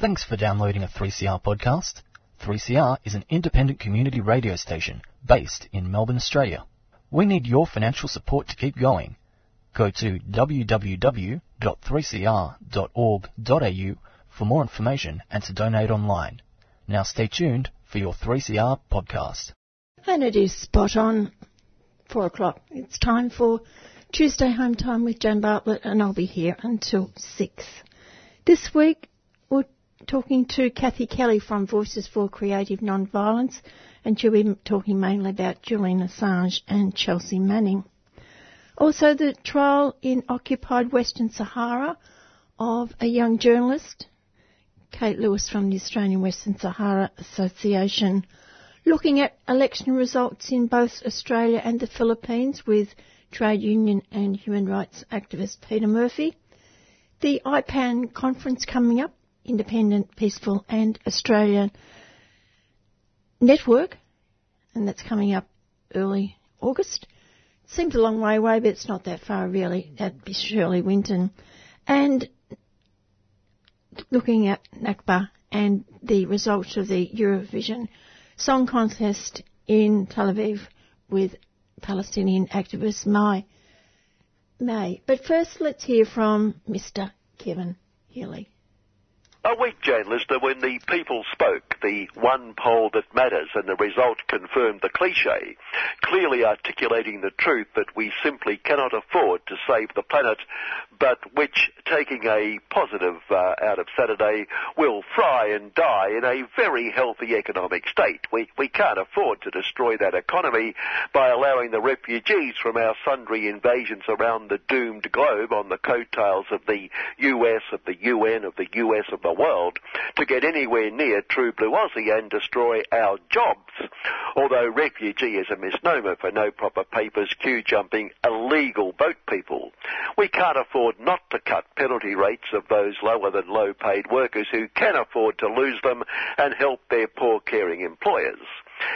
Thanks for downloading a 3CR podcast. 3CR is an independent community radio station based in Melbourne, Australia. We need your financial support to keep going. Go to www.3cr.org.au for more information and to donate online. Now stay tuned for your 3CR podcast. And it is spot on four o'clock. It's time for Tuesday home time with Jan Bartlett, and I'll be here until six. This week talking to Kathy Kelly from Voices for Creative Nonviolence, and she'll be talking mainly about Julian Assange and Chelsea Manning. Also, the trial in occupied Western Sahara of a young journalist, Kate Lewis from the Australian Western Sahara Association, looking at election results in both Australia and the Philippines with trade union and human rights activist Peter Murphy. The IPAN conference coming up, Independent, Peaceful and Australian Network, and that's coming up early August. Seems a long way away, but it's not that far really. That'd be Shirley Winton. And looking at Nakba and the results of the Eurovision Song Contest in Tel Aviv with Palestinian activist Mai May. But first, let's hear from Mr. Kevin Healy. A week, Jane Lister, when the people spoke, the one poll that matters and the result confirmed the cliche, clearly articulating the truth that we simply cannot afford to save the planet, but which, taking a positive uh, out of Saturday, will fry and die in a very healthy economic state. We, we can't afford to destroy that economy by allowing the refugees from our sundry invasions around the doomed globe on the coattails of the US, of the UN, of the US, of the world to get anywhere near true blue Aussie and destroy our jobs. Although refugee is a misnomer for no proper papers, queue jumping, illegal boat people. We can't afford not to cut penalty rates of those lower than low paid workers who can afford to lose them and help their poor caring employers.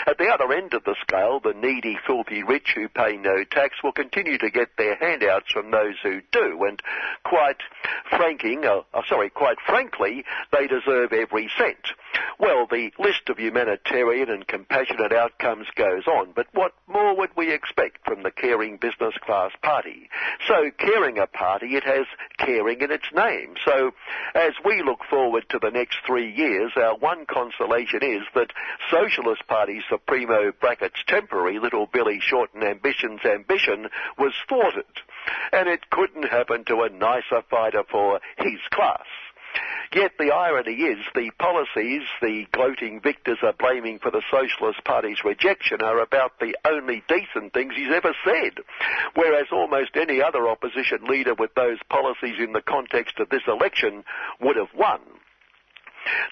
At the other end of the scale, the needy, filthy rich who pay no tax will continue to get their handouts from those who do, and quite franking, uh, uh, sorry, quite frankly, they deserve every cent. Well, the list of humanitarian and compassionate outcomes goes on, but what more would we expect from the caring business class party? So, caring a party, it has caring in its name. So, as we look forward to the next three years, our one consolation is that Socialist Party Supremo brackets temporary little Billy Shorten ambitions ambition was thwarted. And it couldn't happen to a nicer fighter for his class. Yet the irony is the policies the gloating victors are blaming for the Socialist Party's rejection are about the only decent things he's ever said. Whereas almost any other opposition leader with those policies in the context of this election would have won.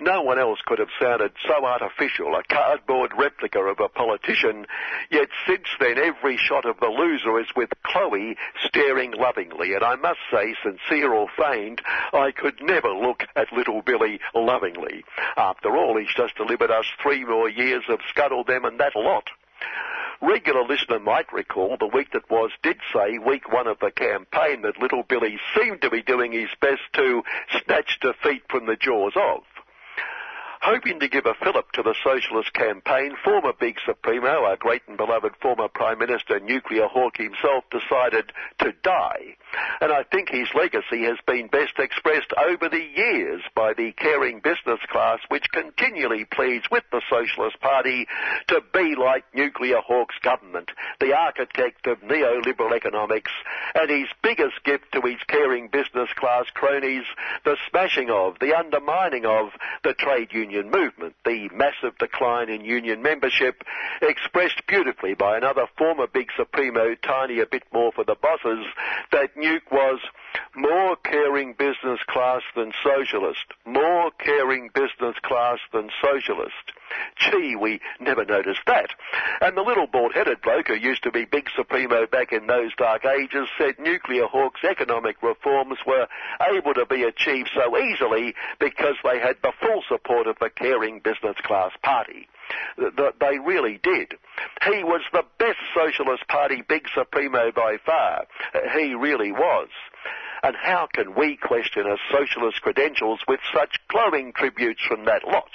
No one else could have sounded so artificial, a cardboard replica of a politician, yet since then every shot of the loser is with Chloe staring lovingly, and I must say, sincere or feigned, I could never look at little Billy lovingly. After all, he's just delivered us three more years of scuttle them and that lot regular listener might recall the week that was did say week one of the campaign that little Billy seemed to be doing his best to snatch defeat from the jaws of. Hoping to give a fillip to the socialist campaign, former Big Supremo, our great and beloved former Prime Minister, Nuclear Hawk himself, decided to die. And I think his legacy has been best expressed over the years by the caring business class which continually pleads with the Socialist Party to be like Nuclear Hawk's government, the architect of neoliberal economics, and his biggest gift to his caring business class cronies, the smashing of, the undermining of the trade union union movement, the massive decline in union membership, expressed beautifully by another former big supremo, tiny a bit more for the bosses, that Nuke was more caring business class than socialist, more caring business class than socialist. Gee, we never noticed that. And the little bald-headed bloke who used to be big supremo back in those dark ages said Nuclear Hawk's economic reforms were able to be achieved so easily because they had the full support of the caring business class party. That They really did. He was the best Socialist Party big supremo by far. Uh, he really was. And how can we question a socialist credentials with such glowing tributes from that lot?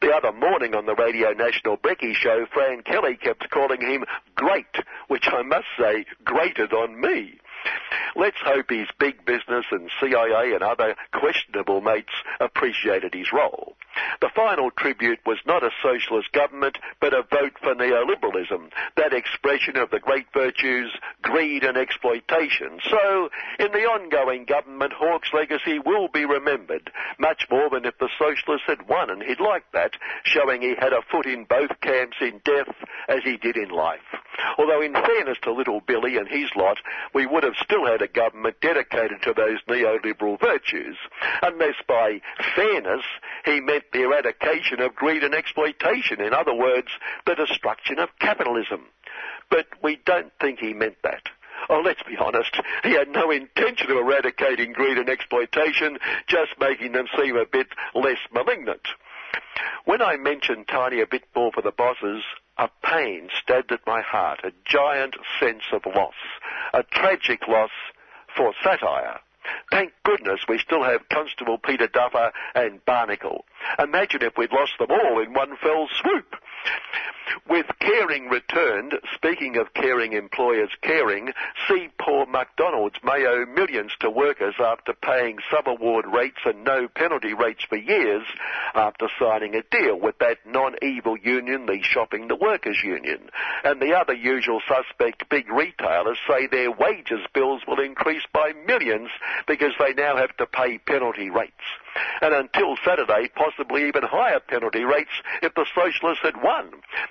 The other morning on the Radio National Brekkie show, Fran Kelly kept calling him great, which I must say grated on me. Let's hope his big business and CIA and other questionable mates appreciated his role. The final tribute was not a socialist government, but a vote for neoliberalism, that expression of the great virtues, greed and exploitation. So, in the ongoing government, Hawke's legacy will be remembered, much more than if the socialists had won, and he'd like that, showing he had a foot in both camps in death as he did in life. Although in fairness to little Billy and his lot, we would have still had a government dedicated to those neoliberal virtues, unless by fairness he meant the eradication of greed and exploitation, in other words, the destruction of capitalism. But we don't think he meant that. Oh, let's be honest, he had no intention of eradicating greed and exploitation, just making them seem a bit less malignant. When I mentioned tiny a bit more for the bosses, a pain stabbed at my heart, a giant sense of loss, a tragic loss for satire. Thank goodness we still have Constable Peter Duffer and Barnacle. Imagine if we'd lost them all in one fell swoop. With caring returned, speaking of caring employers caring, see poor McDonald's may owe millions to workers after paying sub-award rates and no penalty rates for years after signing a deal with that non-evil union, the Shopping the Workers Union. And the other usual suspect big retailers say their wages bills will increase by millions because they now have to pay penalty rates. And until Saturday, possibly even higher penalty rates if the socialists had won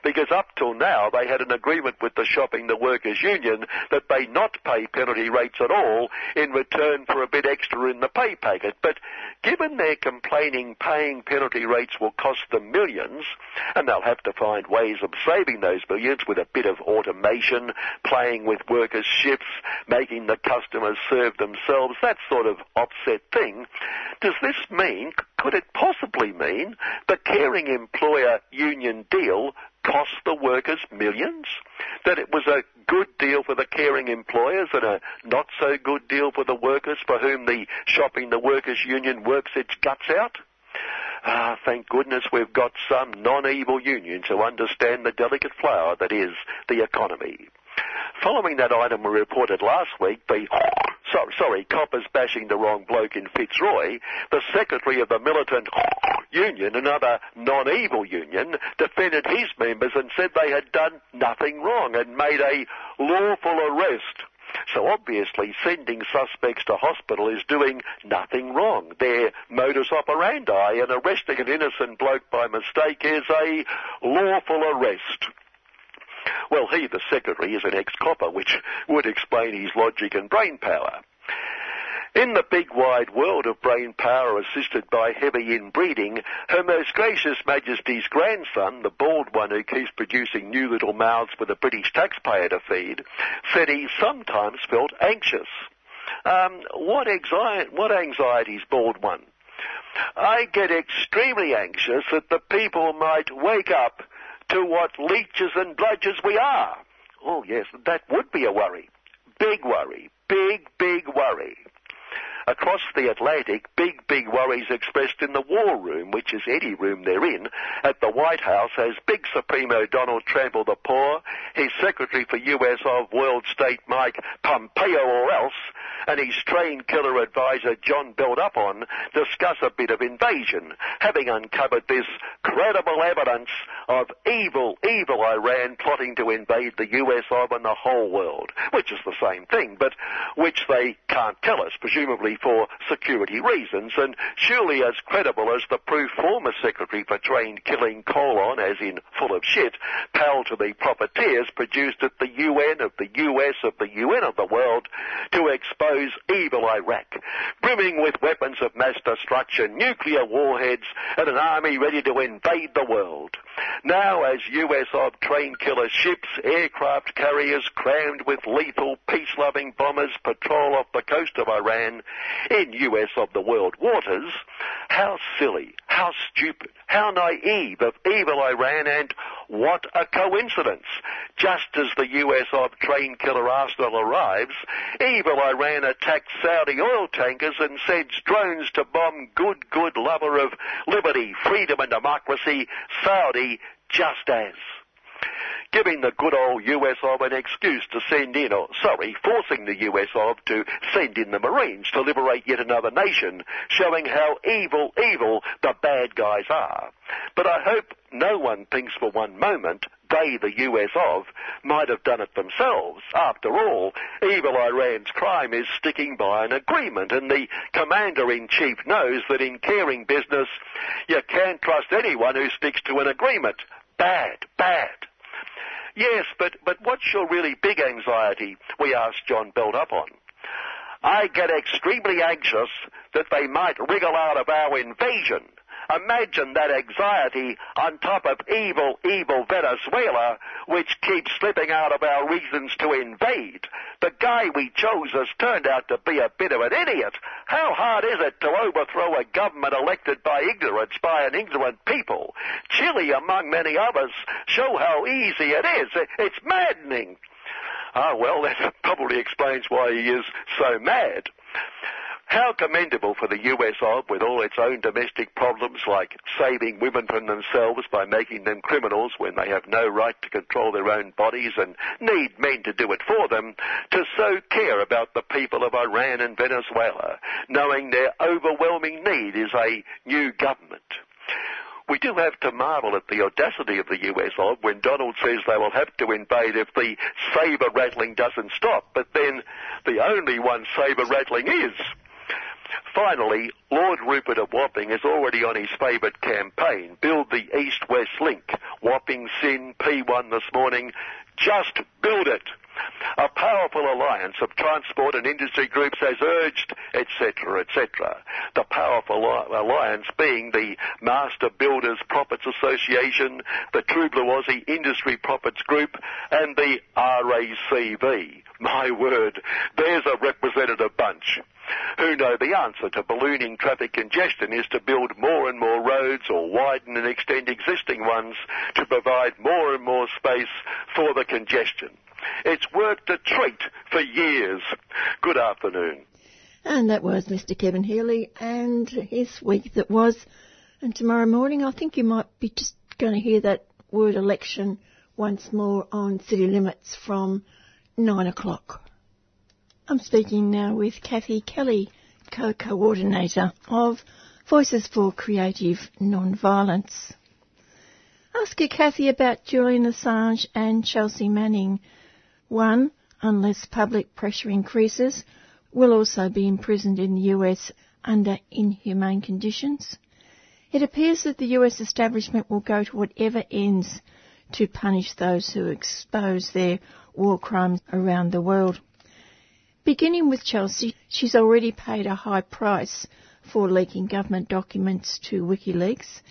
because up till now they had an agreement with the Shopping the Workers Union that they not pay penalty rates at all in return for a bit extra in the pay packet. But given they're complaining paying penalty rates will cost them millions, and they'll have to find ways of saving those millions with a bit of automation, playing with workers' shifts, making the customers serve themselves, that sort of offset thing, does this mean, could it possibly mean, the caring employer union deal cost the workers millions? That it was a good deal for the caring employers and a not so good deal for the workers for whom the shopping the workers union works its guts out? Ah, thank goodness we've got some non-evil unions who understand the delicate flower that is the economy. Following that item we reported last week, the sorry, sorry, coppers bashing the wrong bloke in Fitzroy, the secretary of the militant union, another non-evil union, defended his members and said they had done nothing wrong and made a lawful arrest. So obviously sending suspects to hospital is doing nothing wrong. Their modus operandi and arresting an innocent bloke by mistake is a lawful arrest. Well, he, the secretary, is an ex-copper, which would explain his logic and brain power. In the big wide world of brain power assisted by heavy inbreeding, Her Most Gracious Majesty's grandson, the bald one who keeps producing new little mouths for the British taxpayer to feed, said he sometimes felt anxious. Um, what, anxiety, what anxieties, bald one? I get extremely anxious that the people might wake up to what leeches and bludgers we are. Oh yes, that would be a worry. Big worry. Big, big worry. Across the Atlantic, big, big worries expressed in the War Room, which is any room they're in, at the White House as Big Supremo Donald Trample the Poor, his Secretary for US of World State Mike Pompeo or else, and his trained killer advisor John Build-Up-On discuss a bit of invasion, having uncovered this credible evidence of evil, evil Iran plotting to invade the US of and the whole world, which is the same thing, but which they can't tell us, presumably for security reasons, and surely as credible as the proof former Secretary for Trained Killing colon, as in full of shit, pal to the profiteers produced at the UN of the US of the UN of the world to expose evil Iraq, brimming with weapons of mass destruction, nuclear warheads, and an army ready to invade the world. Now, as US of train killer ships, aircraft carriers crammed with lethal, peace-loving bombers patrol off the coast of Iran, in US of the world waters, how silly, how stupid, how naive of evil Iran and What a coincidence! Just as the US of train killer Arsenal arrives, evil Iran attacks Saudi oil tankers and sends drones to bomb good, good lover of liberty, freedom and democracy, Saudi, just as giving the good old US of an excuse to send in, or sorry, forcing the US of to send in the Marines to liberate yet another nation, showing how evil, evil the bad guys are. But I hope no one thinks for one moment they, the US of, might have done it themselves. After all, evil Iran's crime is sticking by an agreement, and the commander-in-chief knows that in caring business, you can't trust anyone who sticks to an agreement. Bad, bad. Yes, but, but what's your really big anxiety? We asked John Belt up on. I get extremely anxious that they might wriggle out of our invasion. Imagine that anxiety on top of evil, evil Venezuela, which keeps slipping out of our reasons to invade. The guy we chose has turned out to be a bit of an idiot. How hard is it to overthrow a government elected by ignorance by an ignorant people? Chile, among many others, show how easy it is. It's maddening. Ah, well, that probably explains why he is so mad. How commendable for the US of, with all its own domestic problems like saving women from themselves by making them criminals when they have no right to control their own bodies and need men to do it for them, to so care about the people of Iran and Venezuela, knowing their overwhelming need is a new government. We do have to marvel at the audacity of the US of when Donald says they will have to invade if the saber rattling doesn't stop, but then the only one saber rattling is. Finally, Lord Rupert of Wapping is already on his favourite campaign, Build the East-West Link. Wapping Sin P1 this morning, just build it. A powerful alliance of transport and industry groups has urged, etc., etc. The powerful alliance being the Master Builders Profits Association, the True Blue Aussie Industry Profits Group, and the RACV. My word, there's a representative bunch who know the answer to ballooning traffic congestion is to build more and more roads or widen and extend existing ones to provide more and more space for the congestion. It's worked a treat for years. Good afternoon. And that was Mr. Kevin Healy and his week that was. And tomorrow morning, I think you might be just going to hear that word election once more on City Limits from nine o'clock. I'm speaking now with Kathy Kelly, co-coordinator of Voices for Creative Nonviolence. Ask you, Kathy, about Julian Assange and Chelsea Manning. One, unless public pressure increases, will also be imprisoned in the US under inhumane conditions. It appears that the US establishment will go to whatever ends to punish those who expose their war crimes around the world. Beginning with Chelsea, she's already paid a high price for leaking government documents to WikiLeaks,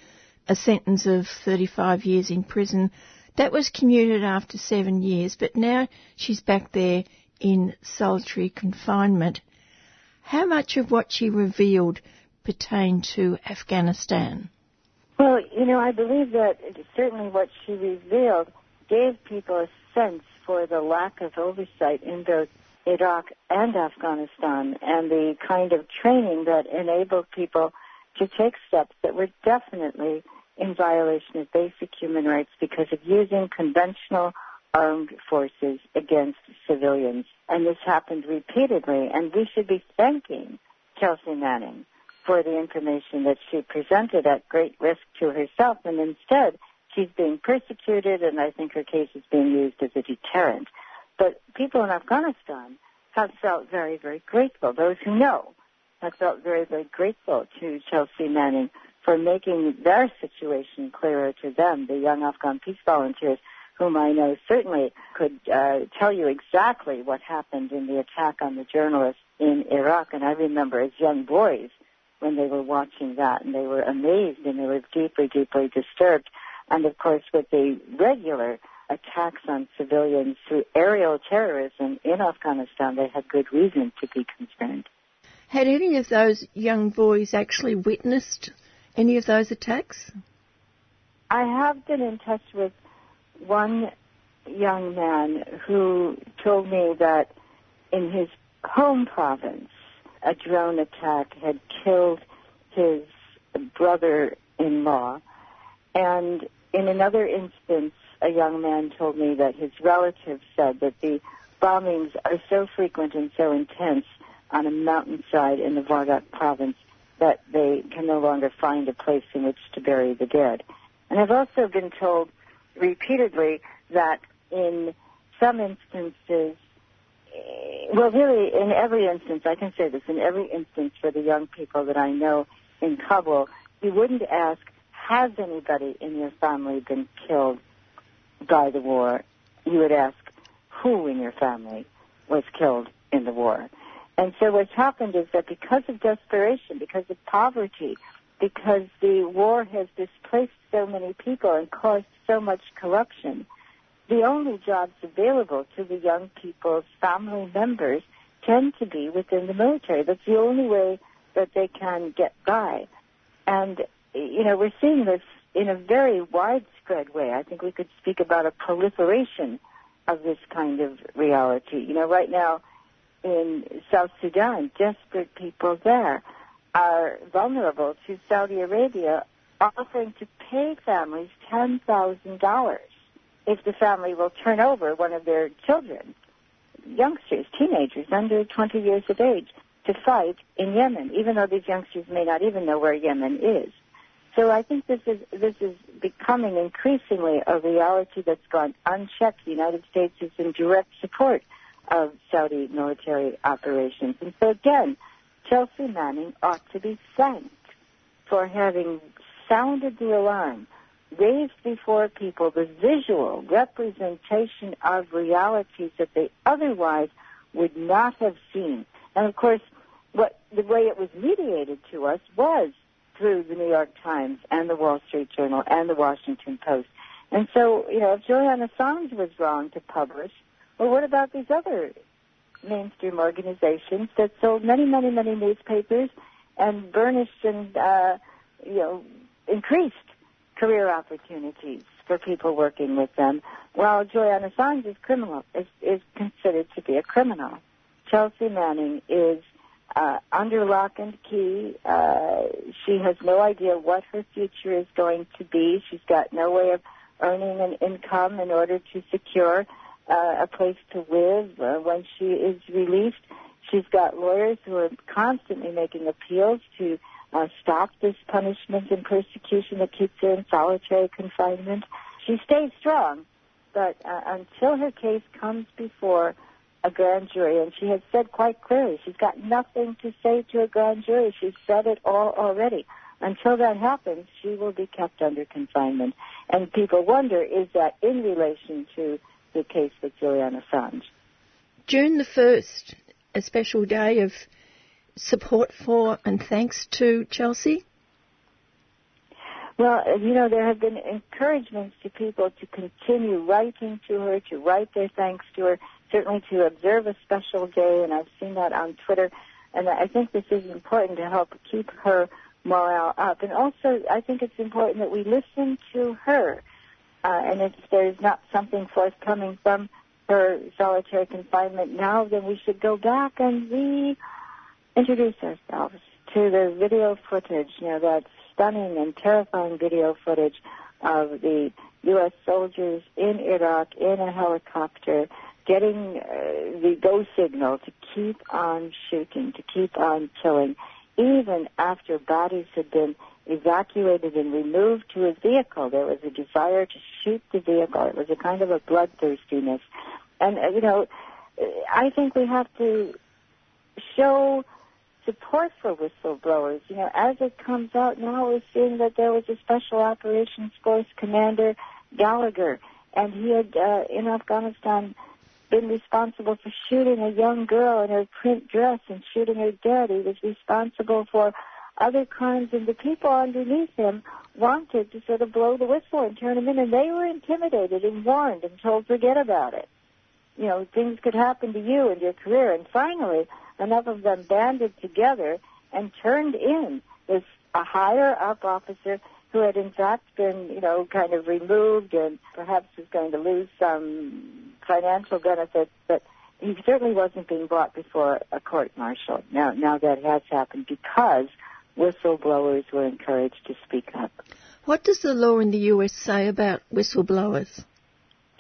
a sentence of 35 years in prison. That was commuted after seven years, but now she's back there in solitary confinement. How much of what she revealed pertained to Afghanistan? Well, you know, I believe that certainly what she revealed gave people a sense for the lack of oversight in both Iraq and Afghanistan and the kind of training that enabled people to take steps that were definitely in violation of basic human rights because of using conventional armed forces against civilians. And this happened repeatedly, and we should be thanking Chelsea Manning for the information that she presented at great risk to herself, and instead she's being persecuted, and I think her case is being used as a deterrent. But people in Afghanistan have felt very, very grateful. Those who know have felt very, very grateful to Chelsea Manning for making their situation clearer to them, the young Afghan peace volunteers, whom I know certainly could uh, tell you exactly what happened in the attack on the journalists in Iraq. And I remember as young boys when they were watching that, and they were amazed and they were deeply, deeply disturbed. And of course, with the regular attacks on civilians through aerial terrorism in Afghanistan, they had good reason to be concerned. Had any of those young boys actually witnessed any of those attacks? I have been in touch with one young man who told me that in his home province, a drone attack had killed his brother-in-law. And in another instance, a young man told me that his relatives said that the bombings are so frequent and so intense on a mountainside in the Wardak province that they can no longer find a place in which to bury the dead. And I've also been told repeatedly that in some instances, eh, well, really, in every instance, I can say this, in every instance for the young people that I know in Kabul, you wouldn't ask, has anybody in your family been killed by the war? You would ask, who in your family was killed in the war? And so what's happened is that because of desperation, because of poverty, because the war has displaced so many people and caused so much corruption, the only jobs available to the young people's family members tend to be within the military. That's the only way that they can get by. And, you know, we're seeing this in a very widespread way. I think we could speak about a proliferation of this kind of reality. You know, right now in South Sudan, desperate people there are vulnerable to Saudi Arabia offering to pay families $10,000 if the family will turn over one of their children, youngsters, teenagers under 20 years of age, to fight in Yemen, even though these youngsters may not even know where Yemen is. So I think this is this is becoming increasingly a reality that's gone unchecked. The United States is in direct support of Saudi military operations. And so again, Chelsea Manning ought to be thanked for having sounded the alarm, raised before people the visual representation of realities that they otherwise would not have seen. And of course, what the way it was mediated to us was through the New York Times and the Wall Street Journal and the Washington Post. And so, you know, if Julian Assange was wrong to publish, well, what about these other mainstream organizations that sold many, many, many newspapers and burnished and, uh, you know, increased career opportunities for people working with them, while Julian Assange is criminal, is, is considered to be a criminal. Chelsea Manning is uh, under lock and key. Uh, she has no idea what her future is going to be. She's got no way of earning an income in order to secure uh, a place to live uh, when she is released. She's got lawyers who are constantly making appeals to uh, stop this punishment and persecution that keeps her in solitary confinement. She stays strong, but uh, until her case comes before a grand jury, and she has said quite clearly she's got nothing to say to a grand jury. She's said it all already. Until that happens, she will be kept under confinement. And people wonder, is that in relation to the case with Julian Assange. June the 1st, a special day of support for and thanks to Chelsea? Well, you know, there have been encouragements to people to continue writing to her, to write their thanks to her, certainly to observe a special day, and I've seen that on Twitter. And I think this is important to help keep her morale up. And also, I think it's important that we listen to her uh, and if there's not something forthcoming from her solitary confinement now, then we should go back and reintroduce ourselves to the video footage, you know, that stunning and terrifying video footage of the U.S. soldiers in Iraq in a helicopter getting uh, the go signal to keep on shooting, to keep on killing, even after bodies had been evacuated and removed to a vehicle. There was a desire to shoot the vehicle. It was a kind of a bloodthirstiness. And, uh, you know, I think we have to show support for whistleblowers. You know, as it comes out now, we're seeing that there was a Special Operations Force Commander Gallagher, and he had, uh, in Afghanistan, been responsible for shooting a young girl in her print dress and shooting her dead. He was responsible for other crimes, and the people underneath him wanted to sort of blow the whistle and turn him in, and they were intimidated and warned and told forget about it. You know, things could happen to you and your career. And finally, enough of them banded together and turned in this a higher up officer who had in fact been, you know, kind of removed and perhaps was going to lose some financial benefits, but he certainly wasn't being brought before a court martial. Now, now that has happened because whistleblowers were encouraged to speak up. What does the law in the US say about whistleblowers?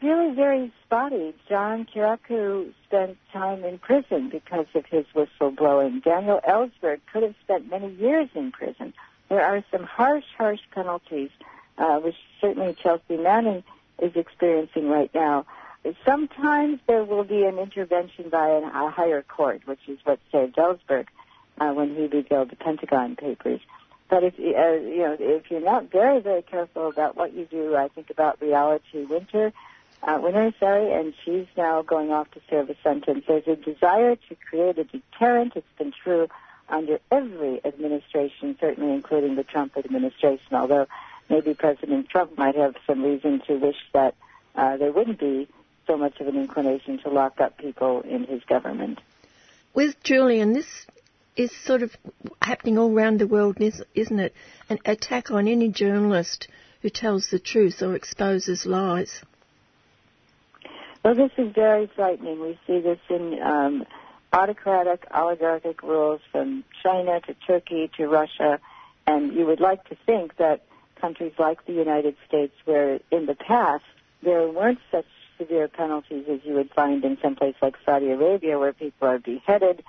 Really very spotty. John Kiriakou spent time in prison because of his whistleblowing. Daniel Ellsberg could have spent many years in prison. There are some harsh, harsh penalties, uh, which certainly Chelsea Manning is experiencing right now. Sometimes there will be an intervention by a higher court, which is what saved Ellsberg uh, when he revealed the Pentagon Papers. But if uh, you know, if you're not very, very careful about what you do, I think about reality winter. Uh, Winner, sorry, and she's now going off to serve a sentence. There's a desire to create a deterrent. It's been true under every administration, certainly including the Trump administration, although maybe President Trump might have some reason to wish that uh, there wouldn't be so much of an inclination to lock up people in his government. With Julian, this is sort of happening all around the world, isn't it? An attack on any journalist who tells the truth or exposes lies. Well, this is very frightening. We see this in um, autocratic, oligarchic rules from China to Turkey to Russia, and you would like to think that countries like the United States, where in the past there weren't such severe penalties as you would find in some place like Saudi Arabia, where people are beheaded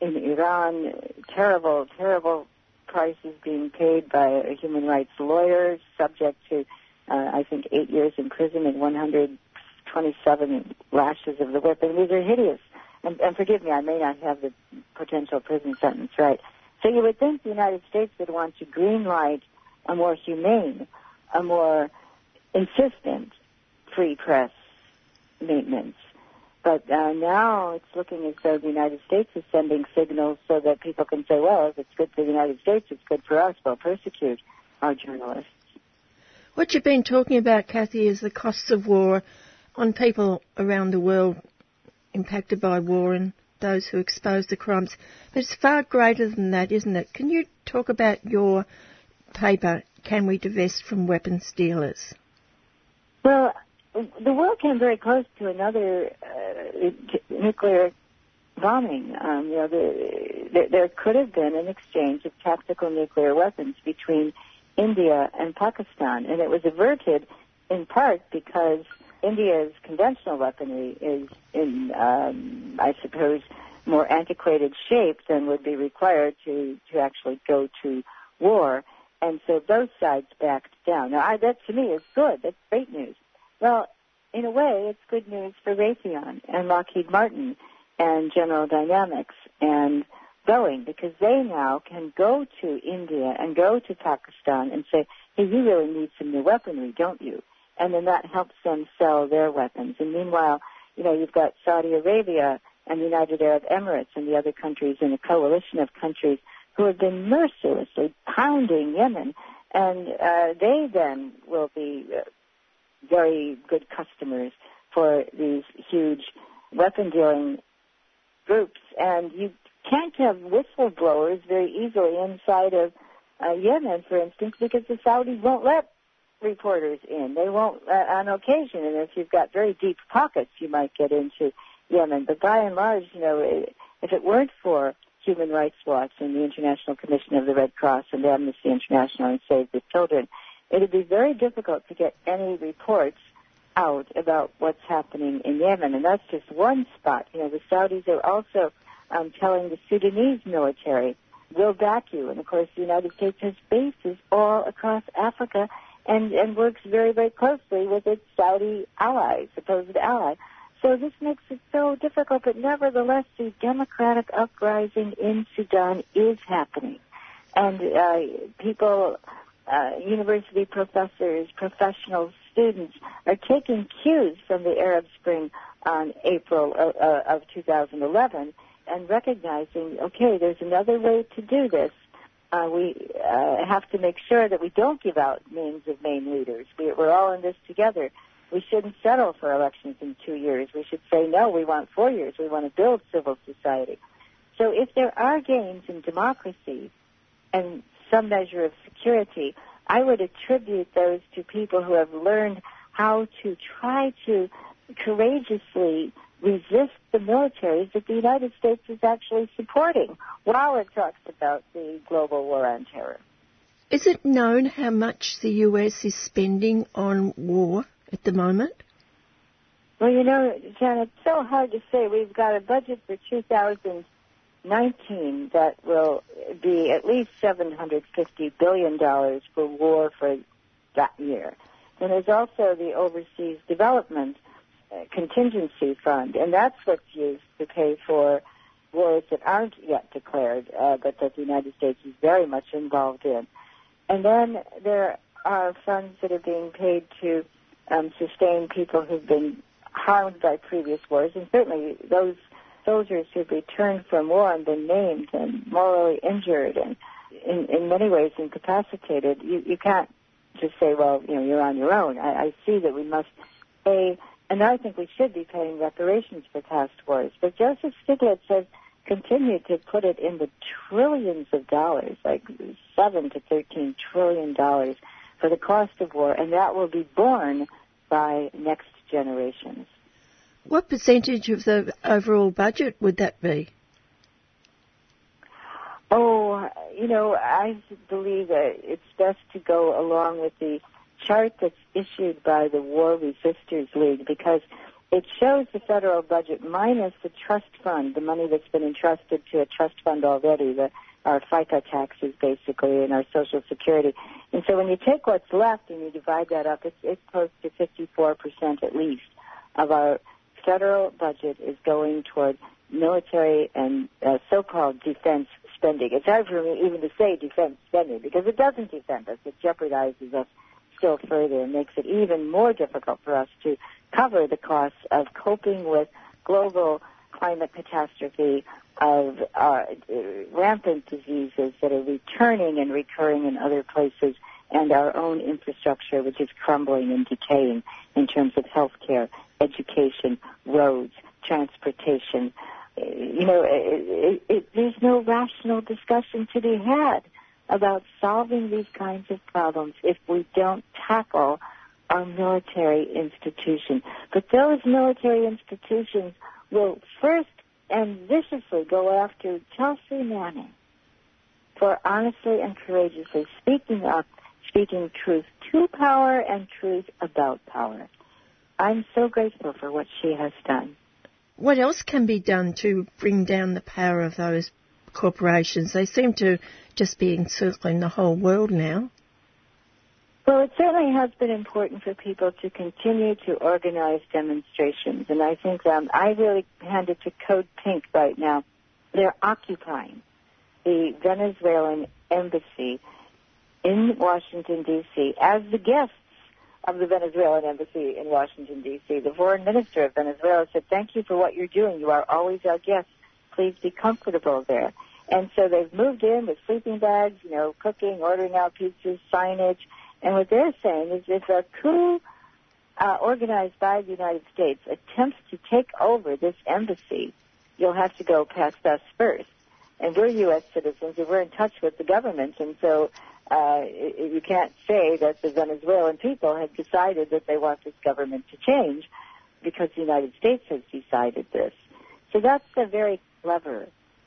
in Iran, terrible, terrible prices being paid by human rights lawyers, subject to, uh, I think, eight years in prison and 127 lashes of the whip. And these are hideous. And, and forgive me, I may not have the potential prison sentence right. So you would think the United States would want to green light a more humane, a more insistent free press maintenance. But uh, now it's looking as though the United States is sending signals so that people can say, well, if it's good for the United States, it's good for us. We'll persecute our journalists. What you've been talking about, Kathy, is the costs of war on people around the world impacted by war and those who expose the crimes. But it's far greater than that, isn't it? Can you talk about your paper, Can We Divest from Weapons Dealers? Well, the world came very close to another uh, nuclear bombing. Um, you know, the, the, there could have been an exchange of tactical nuclear weapons between India and Pakistan, and it was averted in part because India's conventional weaponry is in, um, I suppose, more antiquated shape than would be required to to actually go to war, and so both sides backed down. Now, I, that to me is good. That's great news. Well, in a way, it's good news for Raytheon and Lockheed Martin and General Dynamics and Boeing because they now can go to India and go to Pakistan and say, hey, you really need some new weaponry, don't you? And then that helps them sell their weapons. And meanwhile, you know, you've got Saudi Arabia and the United Arab Emirates and the other countries in a coalition of countries who have been mercilessly pounding Yemen. And uh, they then will be uh, very good customers for these huge weapon dealing groups. And you can't have whistleblowers very easily inside of uh, Yemen, for instance, because the Saudis won't let reporters in. They won't uh, on occasion, and if you've got very deep pockets, you might get into Yemen. But by and large, you know, if it weren't for Human Rights Watch and the International Commission of the Red Cross and Amnesty International and Save the Children, it would be very difficult to get any reports out about what's happening in Yemen. And that's just one spot. You know, the Saudis are also um, telling the Sudanese military, we'll back you. And of course, the United States has bases all across Africa and, and works very, very closely with its Saudi ally, supposed ally. So this makes it so difficult, but nevertheless, the democratic uprising in Sudan is happening. And uh, people uh, university professors, professionals, students are taking cues from the Arab Spring on April uh, uh, of 2011 and recognizing, okay, there's another way to do this. Uh, we uh, have to make sure that we don't give out names of main leaders. We, we're all in this together. We shouldn't settle for elections in two years. We should say, no, we want four years. We want to build civil society. So if there are gains in democracy and some measure of security, I would attribute those to people who have learned how to try to courageously resist the militaries that the United States is actually supporting while it talks about the global war on terror. Is it known how much the US is spending on war at the moment? Well, you know, Jan, it's so hard to say. We've got a budget for 2019 that will be at least $750 billion for war for that year. And there's also the Overseas Development Contingency Fund, and that's what's used to pay for wars that aren't yet declared, uh, but that the United States is very much involved in. And then there are funds that are being paid to um, sustain people who've been harmed by previous wars, and certainly those soldiers who've returned from war and been maimed and morally injured and in, in many ways incapacitated, you, you can't just say, well, you know, you're on your own. I, I see that we must pay, and I think we should be paying reparations for past wars. But Joseph Stiglitz says continue to put it in the trillions of dollars, like seven to thirteen trillion dollars for the cost of war, and that will be borne by next generations. What percentage of the overall budget would that be? Oh, you know, I believe that it's best to go along with the chart that's issued by the War Resisters League because it shows the federal budget minus the trust fund, the money that's been entrusted to a trust fund already, the, our FICA taxes basically, and our Social Security. And so when you take what's left and you divide that up, it's, it's close to 54% at least of our federal budget is going toward military and uh, so-called defense spending. It's hard for me even to say defense spending because it doesn't defend us. It jeopardizes us still further and makes it even more difficult for us to cover the costs of coping with global climate catastrophe, of uh, rampant diseases that are returning and recurring in other places, and our own infrastructure, which is crumbling and decaying in terms of healthcare, education, roads, transportation. You know, it, it, it, there's no rational discussion to be had about solving these kinds of problems if we don't tackle our military institutions. But those military institutions will first and viciously go after Chelsea Manning for honestly and courageously speaking up, speaking truth to power and truth about power. I'm so grateful for what she has done. What else can be done to bring down the power of those corporations? They seem to just be encircling the whole world now. Well, it certainly has been important for people to continue to organize demonstrations, and I think um, I really hand it to Code Pink right now. They're occupying the Venezuelan embassy in Washington, D.C. as the guests of the Venezuelan embassy in Washington, D.C. The foreign minister of Venezuela said, thank you for what you're doing. You are always our guests. Please be comfortable there. And so they've moved in with sleeping bags, you know, cooking, ordering out pizzas, signage, and what they're saying is if a coup uh, organized by the United States attempts to take over this embassy, you'll have to go past us first. And we're U.S. citizens, and we're in touch with the government, and so uh, you can't say that the Venezuelan people have decided that they want this government to change because the United States has decided this. So that's a very clever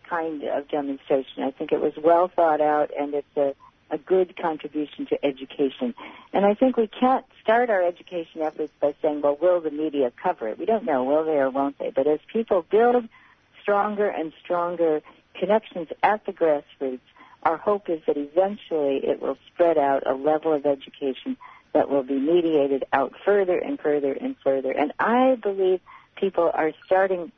kind of demonstration. I think it was well thought out, and it's a a good contribution to education. And I think we can't start our education efforts by saying, well, will the media cover it? We don't know, will they or won't they? But as people build stronger and stronger connections at the grassroots, our hope is that eventually it will spread out a level of education that will be mediated out further and further and further. And I believe people are starting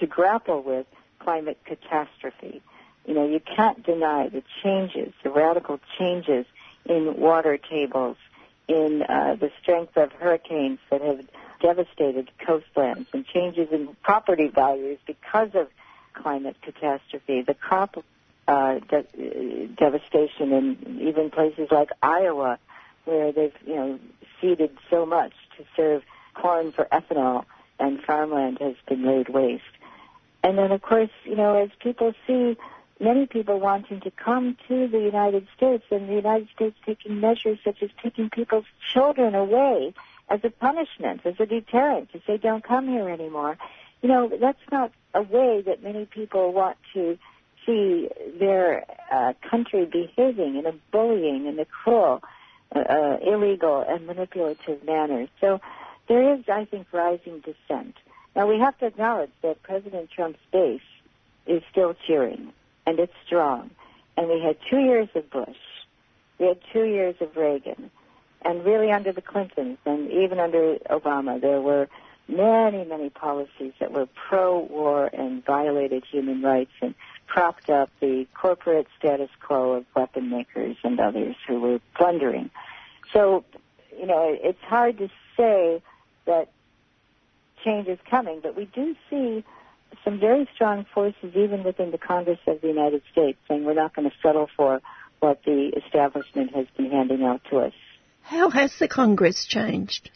to grapple with climate catastrophe you know, you can't deny the changes, the radical changes in water tables, in uh, the strength of hurricanes that have devastated coastlands, and changes in property values because of climate catastrophe. The crop uh, de- devastation in even places like Iowa, where they've you know seeded so much to serve corn for ethanol, and farmland has been laid waste. And then, of course, you know, as people see many people wanting to come to the United States and the United States taking measures such as taking people's children away as a punishment, as a deterrent to say don't come here anymore. You know, that's not a way that many people want to see their uh, country behaving in a bullying and a cruel, uh, uh, illegal and manipulative manner. So there is, I think, rising dissent. Now we have to acknowledge that President Trump's base is still cheering and it's strong. And we had two years of Bush. We had two years of Reagan. And really under the Clintons and even under Obama, there were many, many policies that were pro-war and violated human rights and propped up the corporate status quo of weapon makers and others who were plundering. So, you know, it's hard to say that change is coming, but we do see some very strong forces even within the Congress of the United States saying we're not going to settle for what the establishment has been handing out to us. How has the Congress changed?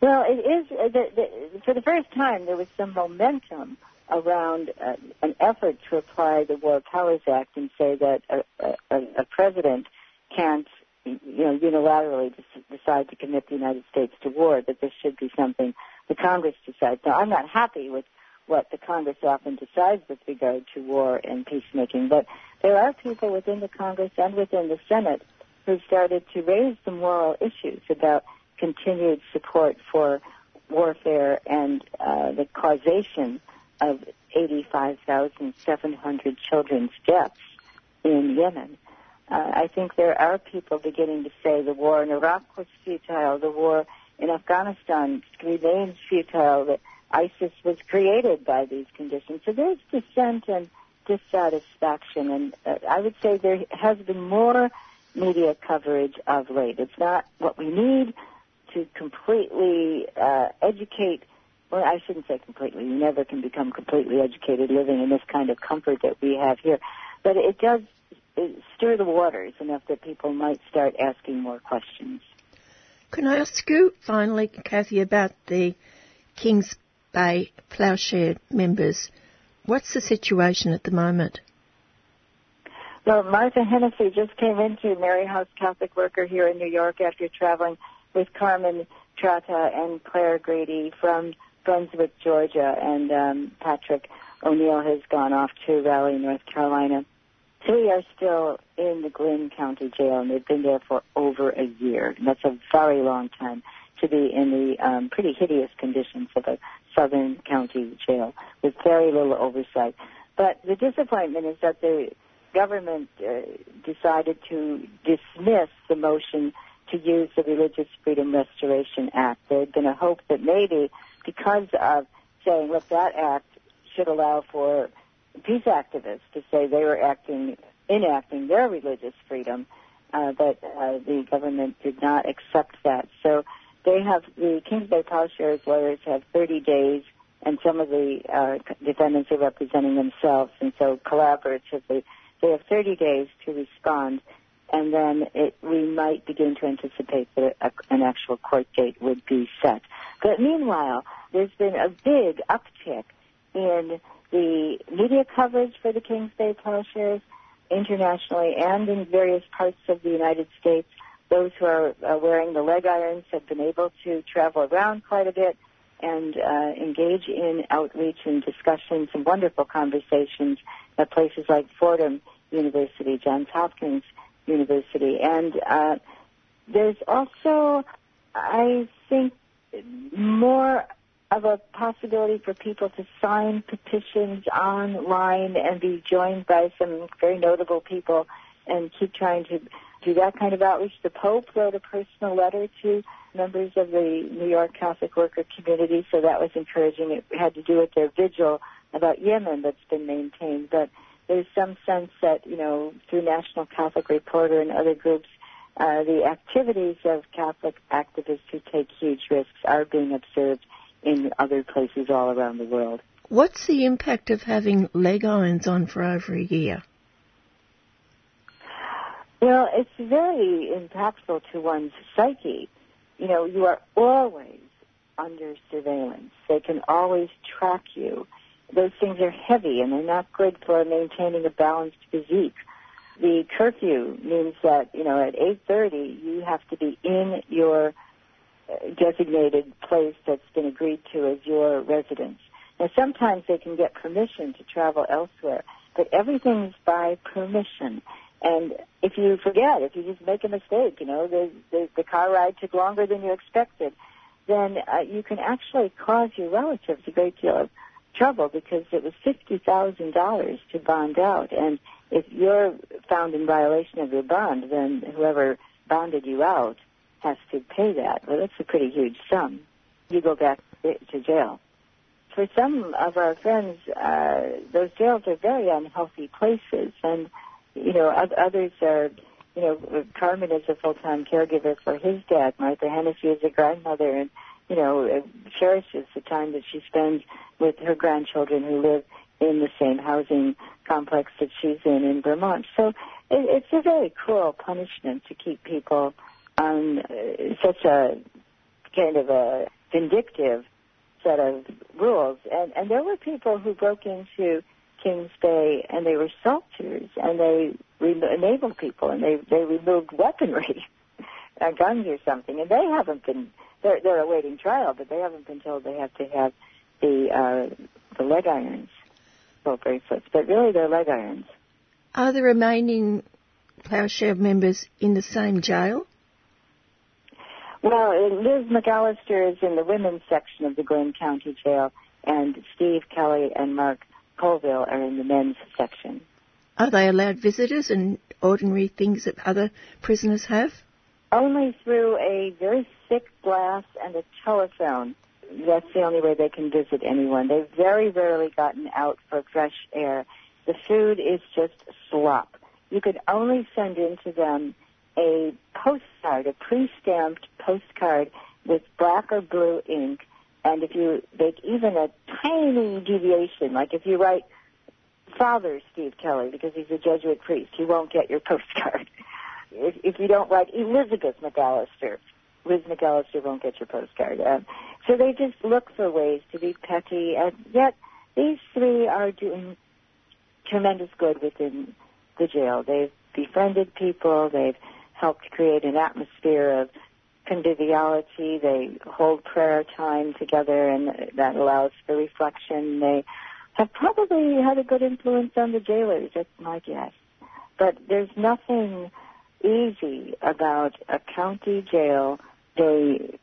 Well, it is uh, the, the, for the first time there was some momentum around uh, an effort to apply the War Powers Act and say that a, a, a president can't, you know, unilaterally decide to commit the United States to war. That this should be something the Congress decides. Now, I'm not happy with what the Congress often decides with regard to war and peacemaking, but there are people within the Congress and within the Senate who started to raise the moral issues about continued support for warfare and uh, the causation of 85,700 children's deaths in Yemen. Uh, I think there are people beginning to say the war in Iraq was futile, the war in Afghanistan remains futile, that ISIS was created by these conditions. So there's dissent and dissatisfaction, and uh, I would say there has been more media coverage of late. It's not what we need to completely uh, educate. Well, I shouldn't say completely. You never can become completely educated living in this kind of comfort that we have here. But it does stir the waters enough that people might start asking more questions. Can I ask you finally, Kathy, about the Kings Bay Ploughshare members? What's the situation at the moment? Well, Martha Hennessy just came into Mary House Catholic Worker here in New York after traveling with Carmen Trotta and Clare Grady from Brunswick, Georgia, and um, Patrick O'Neill has gone off to Raleigh, North Carolina. Three are still in the Glynn County Jail, and they've been there for over a year. That's a very long time to be in the um, pretty hideous conditions of a southern county jail with very little oversight. But the disappointment is that the government uh, decided to dismiss the motion to use the Religious Freedom Restoration Act. There had been a hope that maybe because of saying, look, that act should allow for peace activists to say they were acting, enacting their religious freedom, uh, but uh, the government did not accept that. So they have, the Kings Bay Plowshares lawyers have 30 days and some of the uh, defendants are representing themselves, and so collaboratively they have 30 days to respond, and then it, we might begin to anticipate that a, an actual court date would be set. But meanwhile, there's been a big uptick in the media coverage for the Kings Bay Plowshares internationally and in various parts of the United States. Those who are uh, wearing the leg irons have been able to travel around quite a bit and uh, engage in outreach and discussions and wonderful conversations at places like Fordham University, Johns Hopkins University. And uh, there's also, I think, more of a possibility for people to sign petitions online and be joined by some very notable people and keep trying to do that kind of outreach. The Pope wrote a personal letter to members of the New York Catholic worker community, so that was encouraging. It had to do with their vigil about Yemen that's been maintained, but there's some sense that, you know, through National Catholic Reporter and other groups, uh, the activities of Catholic activists who take huge risks are being observed in other places all around the world. What's the impact of having leg irons on for over a year? Well, it's very impactful to one's psyche. You know, you are always under surveillance. They can always track you those things are heavy and they're not good for maintaining a balanced physique. The curfew means that, you know, at 8.30 you have to be in your designated place that's been agreed to as your residence. Now sometimes they can get permission to travel elsewhere, but everything's by permission. And if you forget, if you just make a mistake, you know, the, the, the car ride took longer than you expected, then uh, you can actually cause your relatives a great deal of trouble because it was $50,000 to bond out. And if you're found in violation of your bond, then whoever bonded you out has to pay that. Well, that's a pretty huge sum. You go back to jail. For some of our friends, uh, those jails are very unhealthy places, and you know, others are, you know, Carmen is a full-time caregiver for his dad. Martha Hennessy is a grandmother, and you know, cherishes the time that she spends with her grandchildren who live in the same housing complex that she's in in Vermont. So it, it's a very cruel punishment to keep people on uh, such a kind of a vindictive set of rules. And, and there were people who broke into Kings Bay and they were assaulters and they re- enabled people and they, they removed weaponry, guns or something, and they haven't been they're they're awaiting trial, but they haven't been told they have to have the uh, the leg irons, both bracelets. But really, they're leg irons. Are the remaining Ploughshare members in the same jail? Well, Liz McAllister is in the women's section of the Glynn County Jail, and Steve Kelly and Mark Colville are in the men's section. Are they allowed visitors and ordinary things that other prisoners have? Only through a very thick glass and a telephone. That's the only way they can visit anyone. They've very rarely gotten out for fresh air. The food is just slop. You could only send in to them a postcard, a pre-stamped postcard with black or blue ink, and if you make even a tiny deviation, like if you write Father Steve Kelly because he's a Jesuit priest, he won't get your postcard if, if you don't write Elizabeth McAllister, Liz McAllister won't get your postcard. Uh, so they just look for ways to be petty, and yet these three are doing tremendous good within the jail. They've befriended people. They've helped create an atmosphere of conviviality. They hold prayer time together, and that allows for reflection. They have probably had a good influence on the jailers. That's my guess. But there's nothing easy about a county jail. They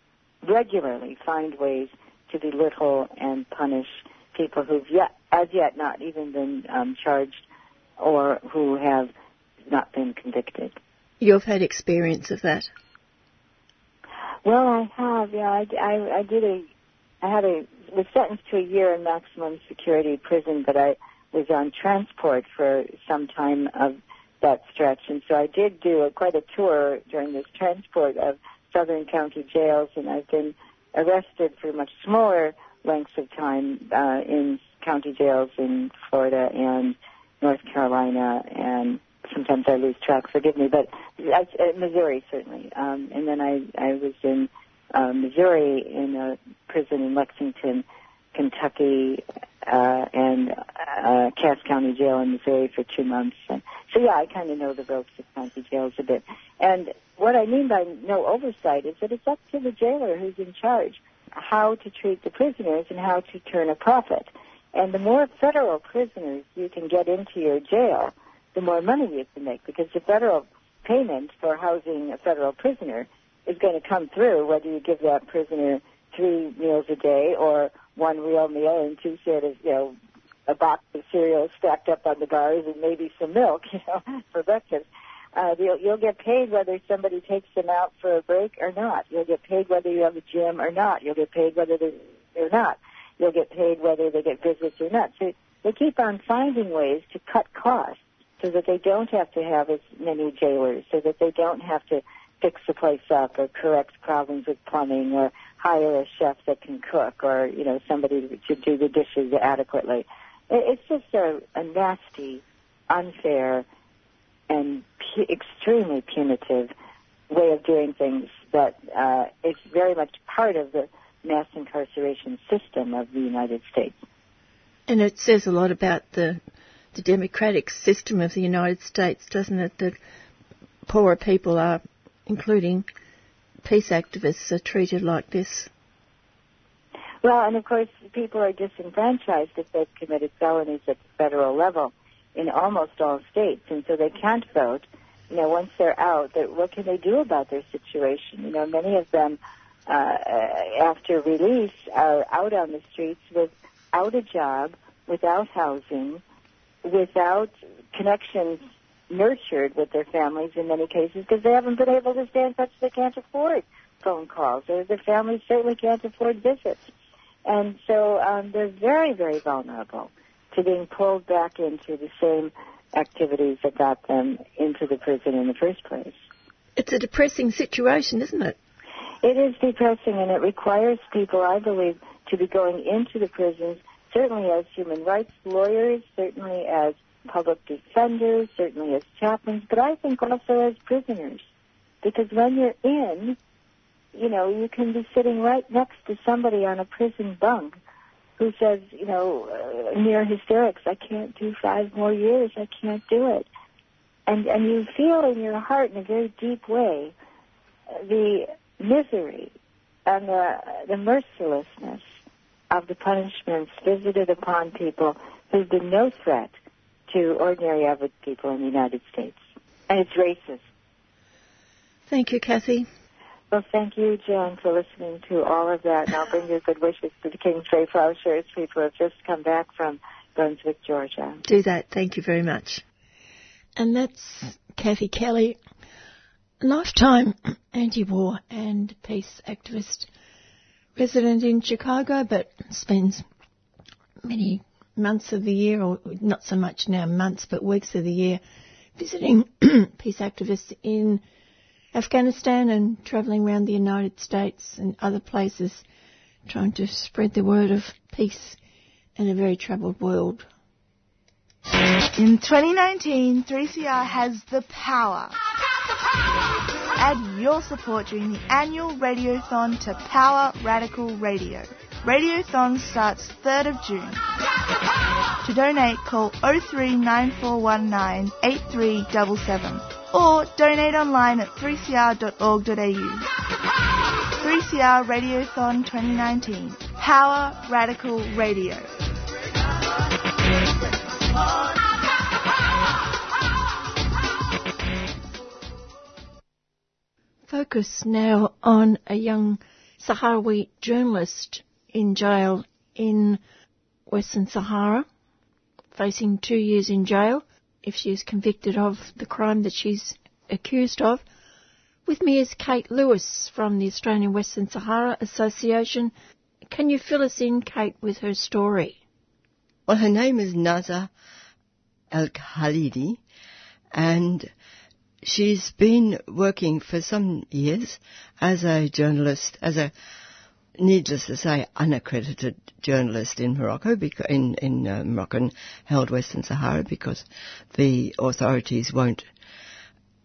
regularly find ways to belittle and punish people who've yet, as yet not even been um, charged or who have not been convicted. You've had experience of that. Well, I have. Yeah, I, I, I did a. I had a was sentenced to a year in maximum security prison, but I was on transport for some time of that stretch. And so I did do a, quite a tour during this transport of Southern County jails, and I've been arrested for much smaller lengths of time uh, in county jails in Florida and North Carolina, and sometimes I lose track. Forgive me, but I, uh, Missouri certainly. Um, and then I I was in uh, Missouri in a prison in Lexington, Kentucky, uh, and uh, Cass County Jail in Missouri for two months. And so yeah, I kind of know the ropes of county jails a bit. And what I mean by no oversight is that it's up to the jailer who's in charge how to treat the prisoners and how to turn a profit. And the more federal prisoners you can get into your jail, the more money you can make because the federal payment for housing a federal prisoner is going to come through whether you give that prisoner three meals a day or one real meal and two sort of, you know, a box of cereal stacked up on the bars and maybe some milk, you know, for breakfast. Uh, you'll, you'll get paid whether somebody takes them out for a break or not. You'll get paid whether you have a gym or not. You'll get paid whether they're not. You'll get paid whether they get visits or not. So they keep on finding ways to cut costs so that they don't have to have as many jailers, so that they don't have to fix the place up or correct problems with plumbing or hire a chef that can cook or, you know, somebody to do the dishes adequately. It's just a, a nasty, unfair, and pu- extremely punitive way of doing things that uh, is very much part of the mass incarceration system of the United States. And it says a lot about the the democratic system of the United States, doesn't it? That poorer people are, including peace activists, are treated like this. Well, and of course, people are disenfranchised if they've committed felonies at the federal level in almost all states, and so they can't vote. You know, once they're out, what can they do about their situation? You know, many of them, uh, after release, are out on the streets without a job, without housing, without connections nurtured with their families in many cases because they haven't been able to stay in touch. They can't afford phone calls, or their families certainly can't afford visits. And so um, they're very, very vulnerable to being pulled back into the same activities that got them into the prison in the first place. It's a depressing situation, isn't it? It is depressing, and it requires people, I believe, to be going into the prisons, certainly as human rights lawyers, certainly as public defenders, certainly as chaplains, but I think also as prisoners. Because when you're in, you know, you can be sitting right next to somebody on a prison bunk who says, you know, uh, near hysterics, I can't do five more years, I can't do it. And, and you feel in your heart in a very deep way the misery and the, the mercilessness of the punishments visited upon people who've been no threat to ordinary average people in the United States. And it's racist. Thank you, Kathy. Well, thank you, Jan, for listening to all of that. And I'll bring your good wishes to the King's Kings Bay Plowshares people who have just come back from Brunswick, Georgia. Do that. Thank you very much. And that's Kathy Kelly, lifetime anti-war and peace activist, resident in Chicago, but spends many months of the year, or not so much now months, but weeks of the year, visiting peace activists in Afghanistan and travelling around the United States and other places, trying to spread the word of peace in a very troubled world. In 2019, 3CR has the power. Add your support during the annual Radiothon to Power Radical Radio. Radiothon starts 3rd of June. To donate, call 039419 8377 or donate online at 3cr.org.au. 3CR Radiothon 2019. Power Radical Radio. Focus now on a young Sahrawi journalist in jail in Western Sahara, facing two years in jail if she is convicted of the crime that she's accused of. With me is Kate Lewis from the Australian Western Sahara Association. Can you fill us in, Kate, with her story? Well, her name is Nazha El Khalidi, and she's been working for some years as a journalist, as a needless to say, unaccredited journalist in Morocco, in, in uh, Moroccan held Western Sahara, because the authorities won't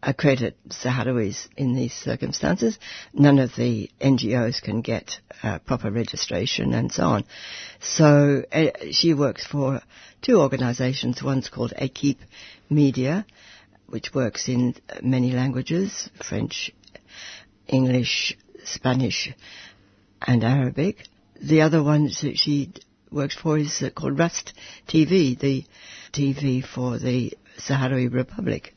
accredit Sahrawis in these circumstances. None of the NGOs can get uh, proper registration and so on. So uh, she works for two organizations. One's called Equipe Media, which works in many languages, French, English, Spanish, and Arabic. The other one that she works for is uh, called RASD TV, the TV for the Sahrawi Republic.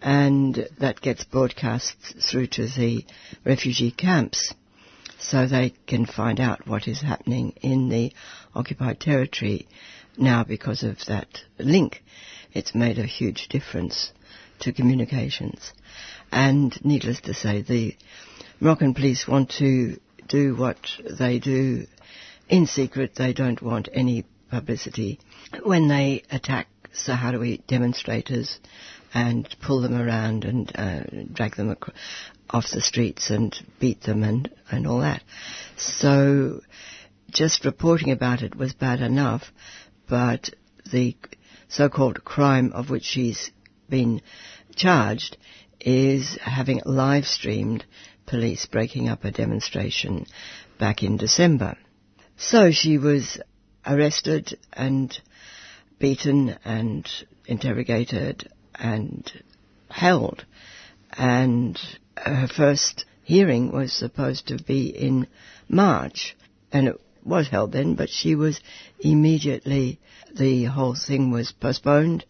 And that gets broadcast through to the refugee camps so they can find out what is happening in the occupied territory now because of that link. It's made a huge difference to communications. And needless to say, the Moroccan police want to do what they do in secret. They don't want any publicity. When they attack Sahrawi demonstrators and pull them around and uh, drag them ac- off the streets and beat them and, and all that. So just reporting about it was bad enough, but the so-called crime of which she's been charged is having live streamed police breaking up a demonstration back in December. So she was arrested and beaten and interrogated and held. And her first hearing was supposed to be in March, and it was held then, but she was immediately, the whole thing was postponed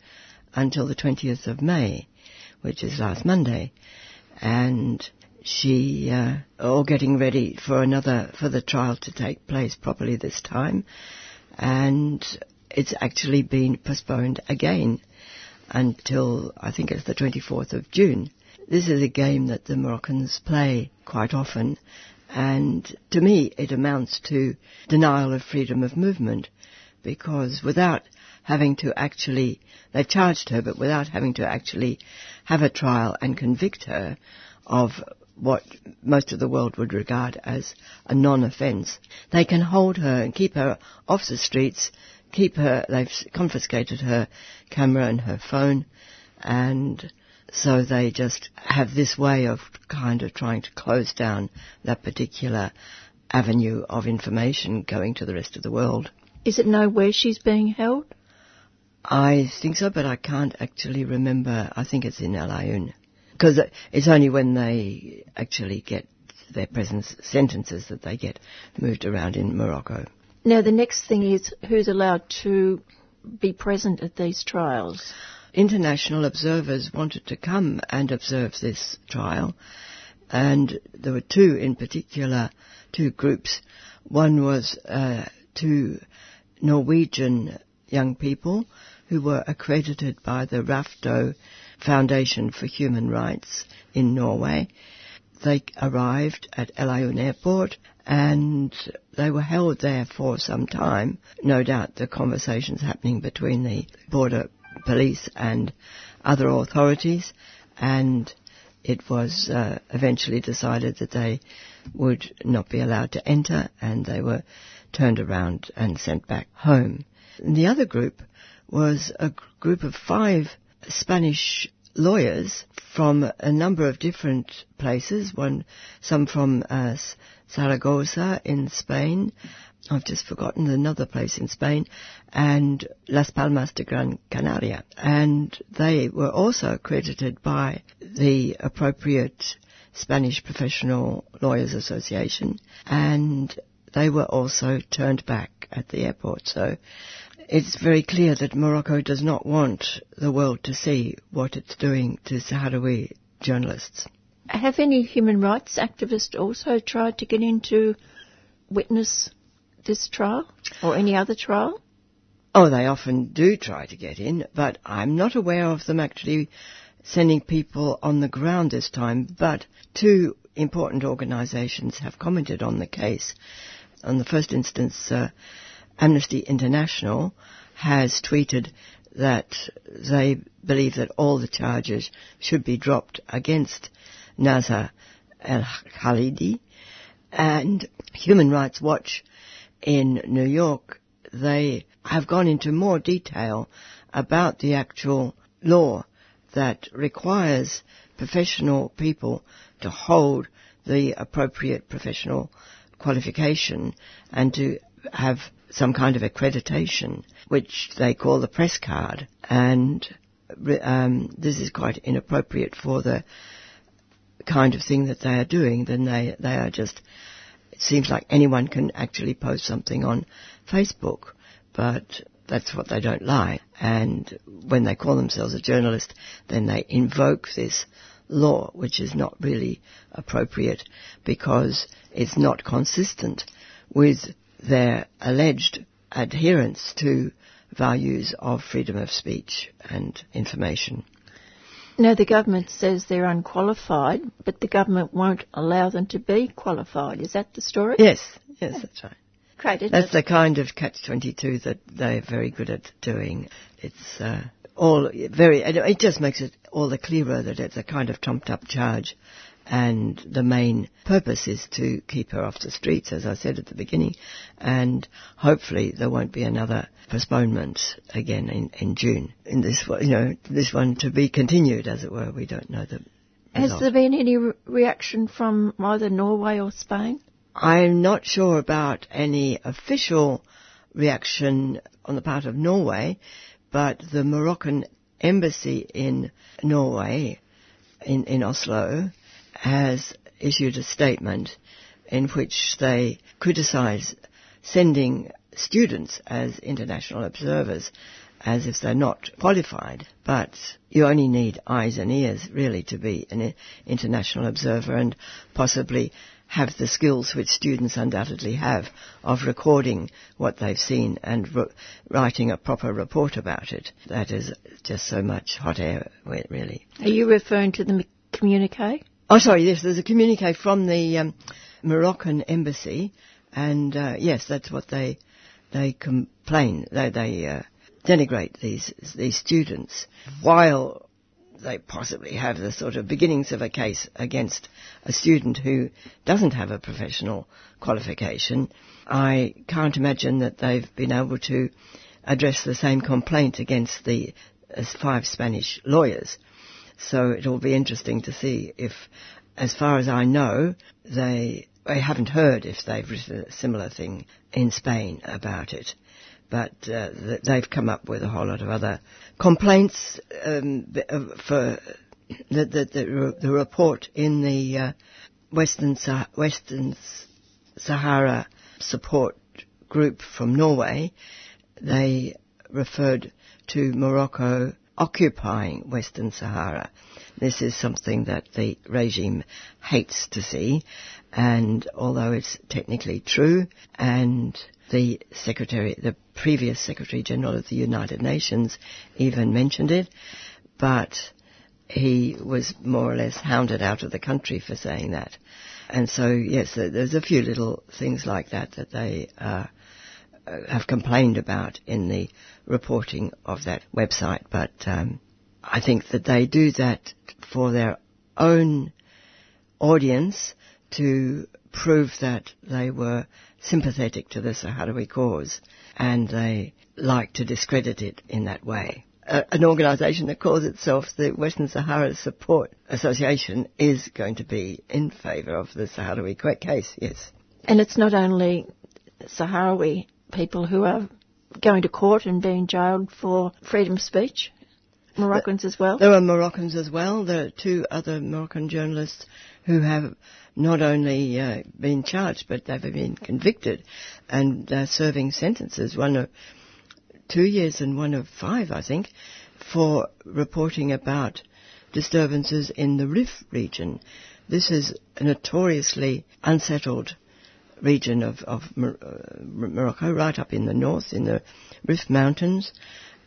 until the 20th of May, which is last Monday. And she, uh, all getting ready for another, for the trial to take place properly this time. And it's actually been postponed again until I think it's the 24th of June. This is a game that the Moroccans play quite often, and to me it amounts to denial of freedom of movement because without having to actually, they've charged her, but without having to actually have a trial and convict her of what most of the world would regard as a non-offence. They can hold her and keep her off the streets, keep her, they've confiscated her camera and her phone, and so they just have this way of kind of trying to close down that particular avenue of information going to the rest of the world. Is it know where she's being held? I think so, but I can't actually remember. I think it's in Aaiún. Because it's only when they actually get their presence sentences that they get moved around in Morocco. Now, the next thing is who's allowed to be present at these trials? International observers wanted to come and observe this trial, and there were two in particular, two groups. One was uh, two Norwegian young people who were accredited by the Rafto Foundation for Human Rights in Norway. They arrived at El Aaiún Airport and they were held there for some time. No doubt the conversations happening between the border police and other authorities and it was uh, eventually decided that they would not be allowed to enter and they were turned around and sent back home. And the other group was a group of five Spanish lawyers from a number of different places, one, some from uh, Zaragoza in Spain, I've just forgotten another place in Spain, and Las Palmas de Gran Canaria. And they were also accredited by the appropriate Spanish Professional Lawyers Association, and they were also turned back at the airport. So it's very clear that Morocco does not want the world to see what it's doing to Sahrawi journalists. Have any human rights activists also tried to get into witness this trial or any other trial? Oh, they often do try to get in, but I'm not aware of them actually sending people on the ground this time. But two important organisations have commented on the case. On the first instance, uh, Amnesty International has tweeted that they believe that all the charges should be dropped against Nazha El Khalidi. And Human Rights Watch in New York, they have gone into more detail about the actual law that requires professional people to hold the appropriate professional qualification and to have some kind of accreditation, which they call the press card. And um, this is quite inappropriate for the kind of thing that they are doing. Then they they are just. It seems like anyone can actually post something on Facebook, but that's what they don't like. And when they call themselves a journalist, then they invoke this law, which is not really appropriate because it's not consistent with their alleged adherence to values of freedom of speech and information. Now, the government says they're unqualified, but the government won't allow them to be qualified. Is that the story? Yes, yes, that's right. Great, That's it? the kind of catch-22 that they're very good at doing. It's uh, all very, it just makes it all the clearer that it's a kind of trumped-up charge and the main purpose is to keep her off the streets, as I said at the beginning, and hopefully there won't be another postponement again in, in June. In this, you know, this one to be continued, as it were. We don't know the. Has result. there been any re- reaction from either Norway or Spain? I'm not sure about any official reaction on the part of Norway, but the Moroccan embassy in Norway, in, in Oslo, has issued a statement in which they criticize sending students as international observers as if they're not qualified. But you only need eyes and ears really to be an international observer and possibly have the skills which students undoubtedly have of recording what they've seen and re- writing a proper report about it. That is just so much hot air, really. Are you referring to the communique? Oh, sorry, yes, there's a communique from the um, Moroccan embassy, and uh, yes, that's what they they complain. They, they uh, denigrate these these students while they possibly have the sort of beginnings of a case against a student who doesn't have a professional qualification. I can't imagine that they've been able to address the same complaint against the five Spanish lawyers. So it'll be interesting to see if, as far as I know, they I haven't heard if they've written a similar thing in Spain about it but uh, they've come up with a whole lot of other complaints um, uh, for the, the, the, the, report in the uh, Western, Western Sahara support group from Norway. They referred to Morocco occupying Western Sahara. This is something that the regime hates to see, and although it's technically true, and the secretary, the previous Secretary General of the United Nations even mentioned it, but he was more or less hounded out of the country for saying that. And so, yes, there's a few little things like that that they uh, have complained about in the reporting of that website. But um, I think that they do that for their own audience to prove that they were sympathetic to the Sahrawi cause, and they like to discredit it in that way. Uh, an organisation that calls itself the Western Sahara Support Association is going to be in favour of the Sahrawi case, yes. And it's not only Sahrawi people who are going to court and being jailed for freedom of speech. Moroccans as well? There are Moroccans as well. There are two other Moroccan journalists who have not only uh, been charged, but they've been convicted and uh, serving sentences, one of two years and one of five, I think, for reporting about disturbances in the Rif region. This is a notoriously unsettled region of, of uh, Morocco, right up in the north, in the Rif Mountains,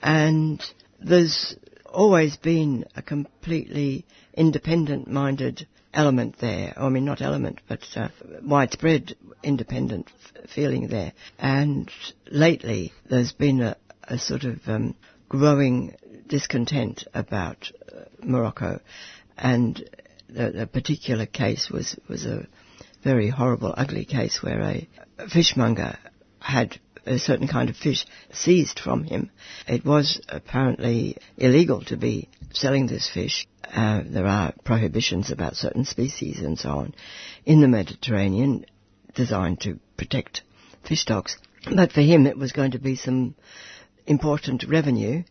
and there's always been a completely independent-minded element there. I mean, not element, but uh, widespread independent f- feeling there. And lately, there's been a, a sort of um, growing discontent about uh, Morocco, and the, the, particular case was was a very horrible, ugly case where a fishmonger had a certain kind of fish seized from him. It was apparently illegal to be selling this fish. Uh, there are prohibitions about certain species and so on in the Mediterranean designed to protect fish stocks. But for him it was going to be some important revenue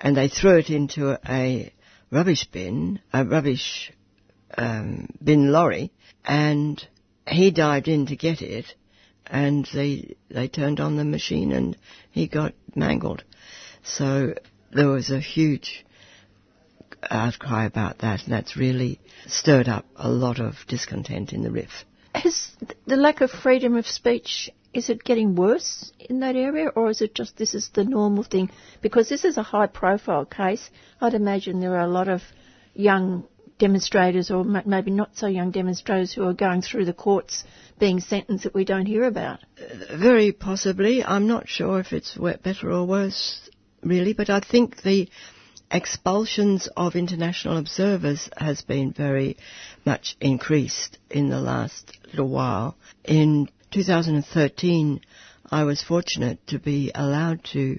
and they threw it into a rubbish bin, a rubbish um, bin lorry, and he dived in to get it and they they turned on the machine and he got mangled. So there was a huge outcry about that, and that's really stirred up a lot of discontent in the Rif. Has the lack of freedom of speech is it getting worse in that area, or is it just this is the normal thing? Because this is a high-profile case. I'd imagine there are a lot of young demonstrators, or maybe not so young demonstrators, who are going through the courts being sentenced that we don't hear about? Very possibly. I'm not sure if it's better or worse, really, but I think the expulsions of international observers has been very much increased in the last little while. In 2013, I was fortunate to be allowed to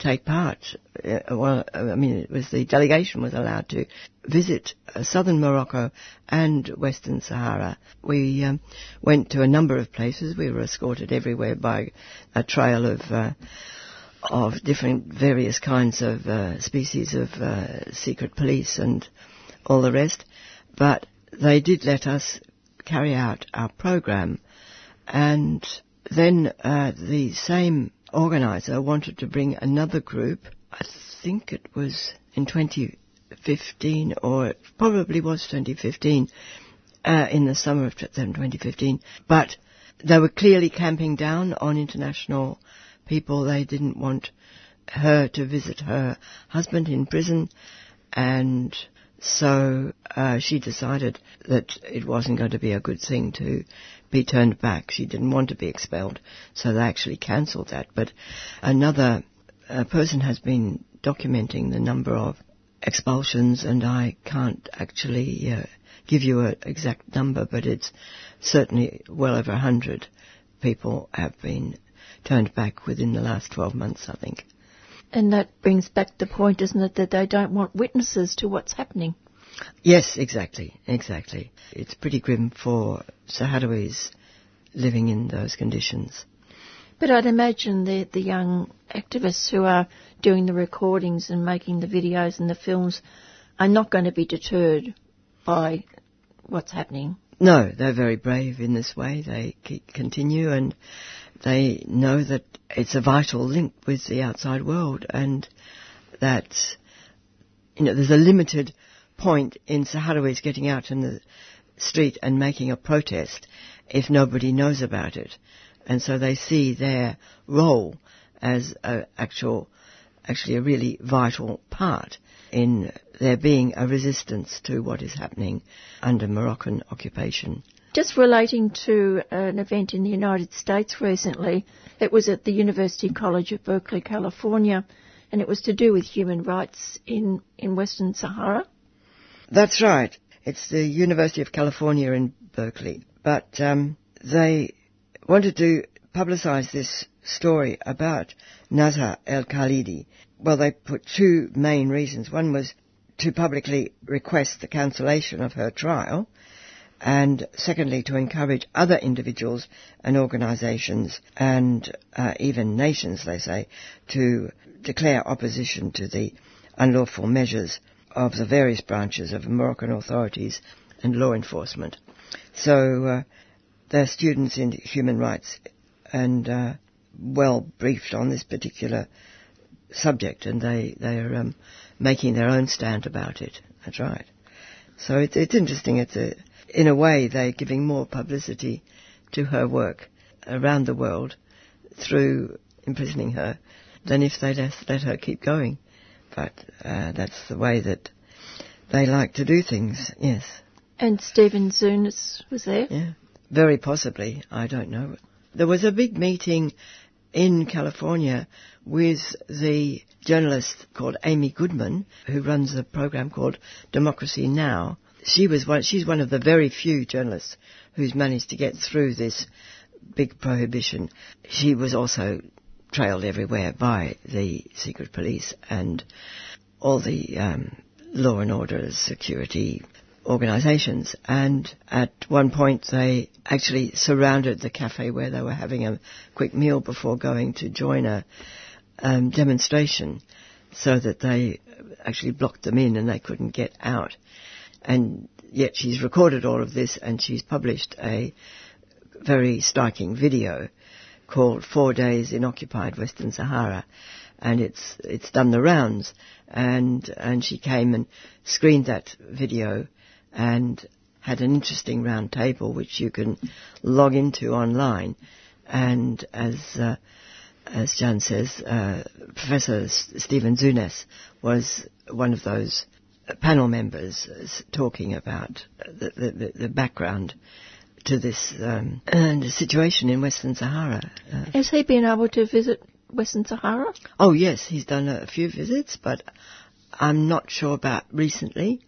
take part. Uh, well, I mean, it was the delegation was allowed to visit uh, southern Morocco and Western Sahara. We um, went to a number of places. We were escorted everywhere by a trail of uh, of different various kinds of uh, species of uh, secret police and all the rest. But they did let us carry out our program, and then uh, the same organizer wanted to bring another group. I think it was in 2015, or it probably was 2015, uh, in the summer of 2015. But they were clearly camping down on international people. They didn't want her to visit her husband in prison, and so uh, she decided that it wasn't going to be a good thing to be turned back. She didn't want to be expelled, so they actually cancelled that. But another uh, person has been documenting the number of expulsions, and I can't actually uh, give you an exact number, but it's certainly well over 100 people have been turned back within the last 12 months, I think. And that brings back the point, isn't it, that they don't want witnesses to what's happening? Yes, exactly, exactly. It's pretty grim for Sahrawis living in those conditions. But I'd imagine the, the young activists who are doing the recordings and making the videos and the films are not going to be deterred by what's happening. No, they're very brave in this way. They continue and they know that it's a vital link with the outside world and that, you know, there's a limited point in Sahrawis getting out in the street and making a protest if nobody knows about it. And so they see their role as a actual, actually a really vital part in there being a resistance to what is happening under Moroccan occupation. Just relating to an event in the United States recently, it was at the University College of Berkeley, California, and it was to do with human rights in, in Western Sahara. That's right. It's the University of California in Berkeley. But um, they wanted to publicize this story about Nazha El Khalidi. Well, they put two main reasons. One was to publicly request the cancellation of her trial, and secondly, to encourage other individuals and organizations and uh, even nations, they say, to declare opposition to the unlawful measures of the various branches of Moroccan authorities and law enforcement. So uh, they're students in human rights and uh, well briefed on this particular subject, and they they are um, making their own stand about it. That's right. So it's it's interesting. It's a in a way they're giving more publicity to her work around the world through imprisoning her than if they let, let her keep going. But uh, that's the way that they like to do things. Yes. And Stephen Zunes was there. Yeah. Very possibly. I don't know. There was a big meeting in California with the journalist called Amy Goodman, who runs a program called Democracy Now. She was one, she's one of the very few journalists who's managed to get through this big prohibition. She was also trailed everywhere by the secret police and all the um, law and order security organisations. And at one point, they actually surrounded the cafe where they were having a quick meal before going to join a um, demonstration, so that they actually blocked them in and they couldn't get out. And yet, she's recorded all of this and she's published a very striking video called Four Days in Occupied Western Sahara, and it's it's done the rounds. And and she came and screened that video and had an interesting round table which you can log into online. And as uh, as Jan says, uh, Professor Stephen Zunes was one of those panel members talking about the, the, the background to this um, situation in Western Sahara. Uh, Has he been able to visit Western Sahara? Oh yes, he's done a few visits, but I'm not sure about recently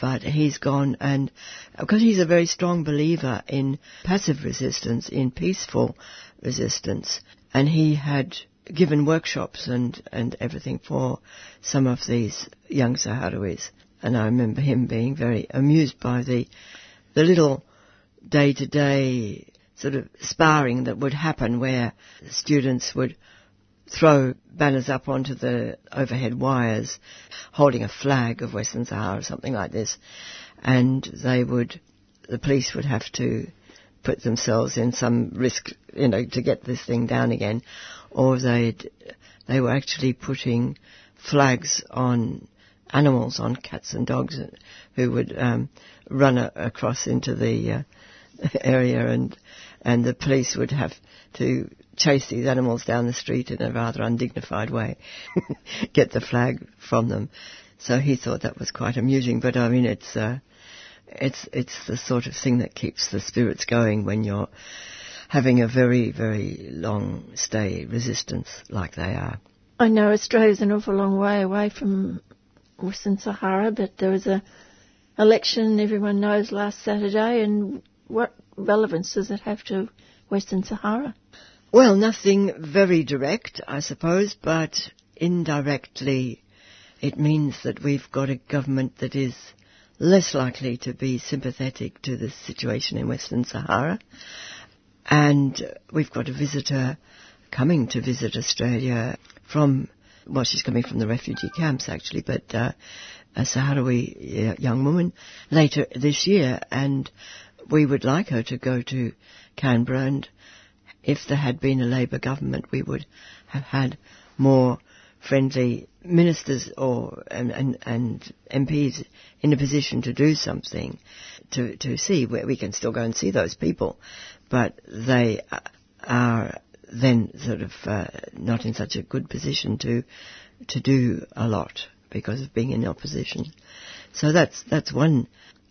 but he's gone and because he's a very strong believer in passive resistance, in peaceful resistance, and he had given workshops and, and everything for some of these young Sahrawis. And I remember him being very amused by the, the little day to day sort of sparring that would happen where students would throw banners up onto the overhead wires holding a flag of Western Sahara or something like this and they would, the police would have to put themselves in some risk, you know, to get this thing down again, or they they were actually putting flags on animals, on cats and dogs, who would um, run a, across into the uh, area, and and the police would have to chase these animals down the street in a rather undignified way, get the flag from them. So he thought that was quite amusing, but I mean, it's uh, it's it's the sort of thing that keeps the spirits going when you're having a very very long stay resistance like they are. I know Australia's an awful long way away from Western Sahara, but there was a election everyone knows last Saturday, and what relevance does it have to Western Sahara? Well, nothing very direct, I suppose, but indirectly it means that we've got a government that is less likely to be sympathetic to the situation in Western Sahara. And we've got a visitor coming to visit Australia from, well, she's coming from the refugee camps actually, but uh, a Sahrawi young woman later this year. And we would like her to go to Canberra. And if there had been a Labor government, we would have had more friendly ministers or and, and, and, MPs in a position to do something to to see where we can still go and see those people, but they are then sort of uh, not in such a good position to to do a lot because of being in opposition. So that's that's one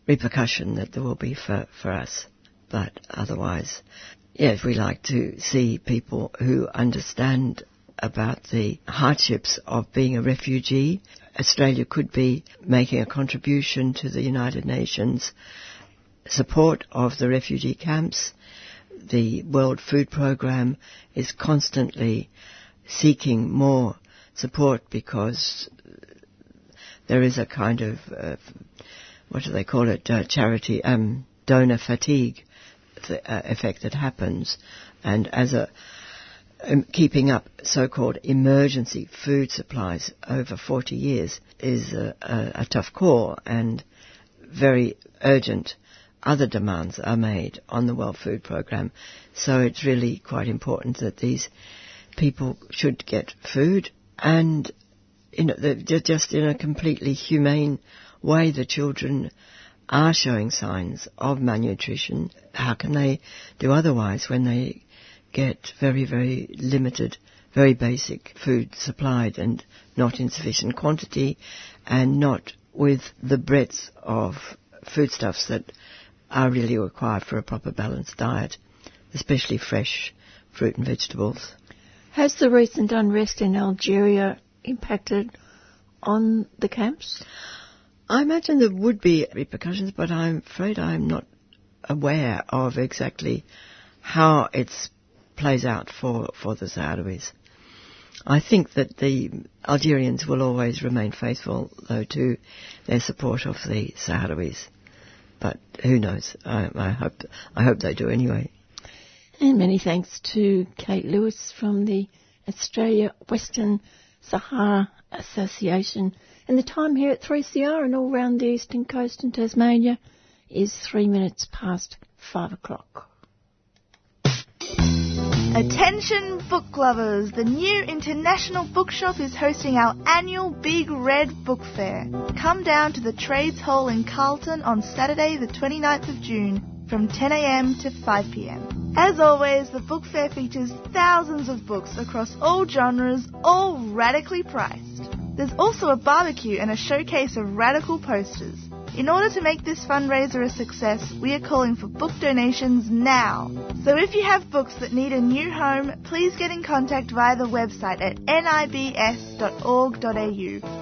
repercussion that there will be for, for us. But otherwise, yes, we like to see people who understand about the hardships of being a refugee. Australia could be making a contribution to the United Nations support of the refugee camps. The World Food Programme is constantly seeking more support because there is a kind of, uh, what do they call it, uh, charity, um, donor fatigue uh, effect that happens. And as a, um, keeping up so-called emergency food supplies over 40 years is a, a, a tough call and very urgent other demands are made on the World Food Programme. So it's really quite important that these people should get food and in a, just in a completely humane way. The children are showing signs of malnutrition. How can they do otherwise when they get very, very limited, very basic food supplied and not in sufficient quantity and not with the breadth of foodstuffs that are really required for a proper balanced diet, especially fresh fruit and vegetables. Has the recent unrest in Algeria impacted on the camps? I imagine there would be repercussions, but I'm afraid I'm not aware of exactly how it plays out for, for the Sahrawis. I think that the Algerians will always remain faithful, though, to their support of the Sahrawis. But who knows? I, I hope I hope they do anyway. And many thanks to Kate Lewis from the Australia Western Sahara Association. And the time here at 3CR and all round the eastern coast in Tasmania is three minutes past five o'clock. Attention book lovers! The new International Bookshop is hosting our annual Big Red Book Fair. Come down to the Trades Hall in Carlton on Saturday the 29th of June from 10am to 5pm. As always, the book fair features thousands of books across all genres, all radically priced. There's also a barbecue and a showcase of radical posters. In order to make this fundraiser a success, we are calling for book donations now. So if you have books that need a new home, please get in contact via the website at nibs.org.au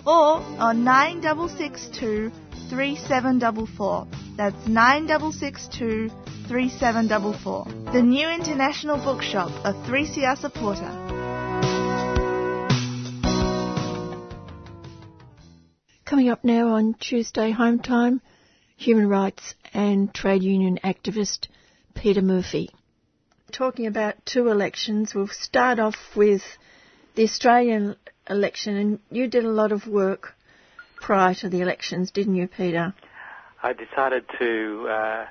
or on 9662 3744. That's 9662 3744. The new International Bookshop, a 3CR supporter. Coming up now on Tuesday Home Time, human rights and trade union activist Peter Murphy. Talking about two elections, we'll start off with the Australian election, and you did a lot of work prior to the elections, didn't you, Peter? I decided to uh,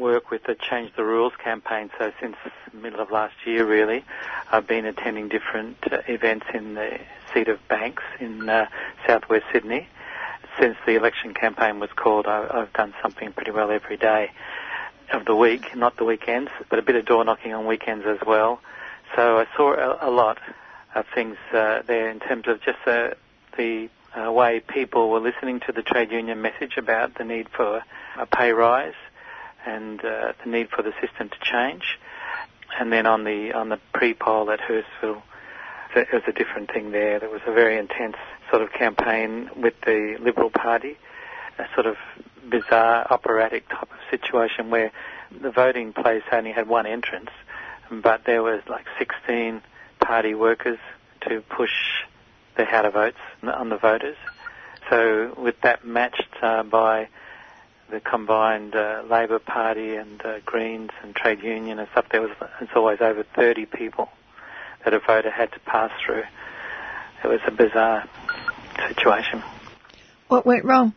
work with the Change the Rules campaign. So since the middle of last year, really, I've been attending different uh, events in the seat of Banks in uh, southwest Sydney. Since the election campaign was called, I, I've done something pretty well every day of the week, not the weekends, but a bit of door knocking on weekends as well. So I saw a, a lot of things uh, there in terms of just uh, the uh, way people were listening to the trade union message about the need for a pay rise and uh, the need for the system to change. And then on the on the pre-poll at Hurstville, it was a different thing there. There was a very intense sort of campaign with the Liberal Party, a sort of bizarre operatic type of situation where the voting place only had one entrance, but there was like 16 party workers to push the how to votes on the voters. So with that matched uh, by the combined uh, Labor Party and uh, Greens and trade union and stuff, there was it's always over 30 people that a voter had to pass through. It was a bizarre situation. What went wrong?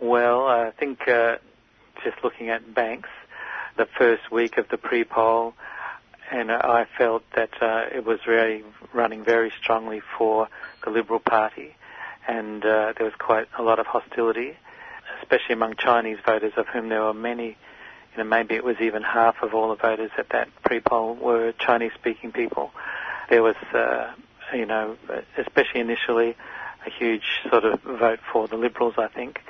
Well, I think uh, just looking at banks, the first week of the pre-poll, and I felt that uh, it was really running very strongly for the Liberal Party, and uh, there was quite a lot of hostility, especially among Chinese voters, of whom there were many. You know, maybe it was even half of all the voters at that pre-poll were Chinese-speaking people. There was, uh, you know, especially initially, a huge sort of vote for the Liberals, I think.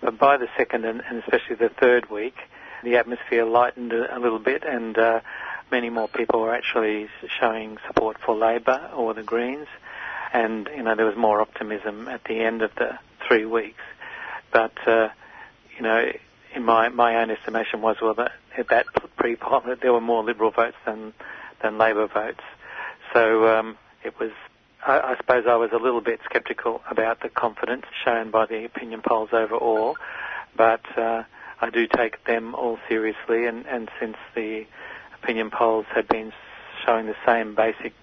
But by the second and, and especially the third week, the atmosphere lightened a, a little bit, and uh, many more people were actually showing support for Labor or the Greens and you know there was more optimism at the end of the three weeks. But uh, you know, in my my own estimation was well that at that pre-poll there were more Liberal votes than than Labor votes. So um, it was. I, I suppose I was a little bit sceptical about the confidence shown by the opinion polls overall, but uh, I do take them all seriously. And, and since the opinion polls had been showing the same basic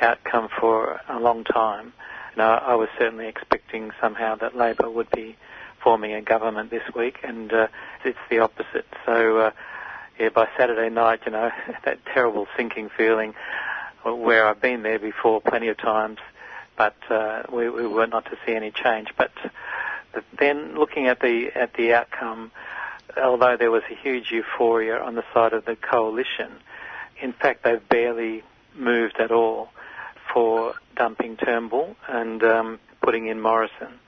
outcome for a long time. And I, I was certainly expecting somehow that Labor would be forming a government this week, and uh, it's the opposite. So, uh, yeah, by Saturday night, you know, that terrible sinking feeling where I've been there before plenty of times, but uh, we, we were not to see any change. But then looking at the at the outcome, although there was a huge euphoria on the side of the coalition, in fact they've barely moved at all for dumping Turnbull and um, putting in Morrison.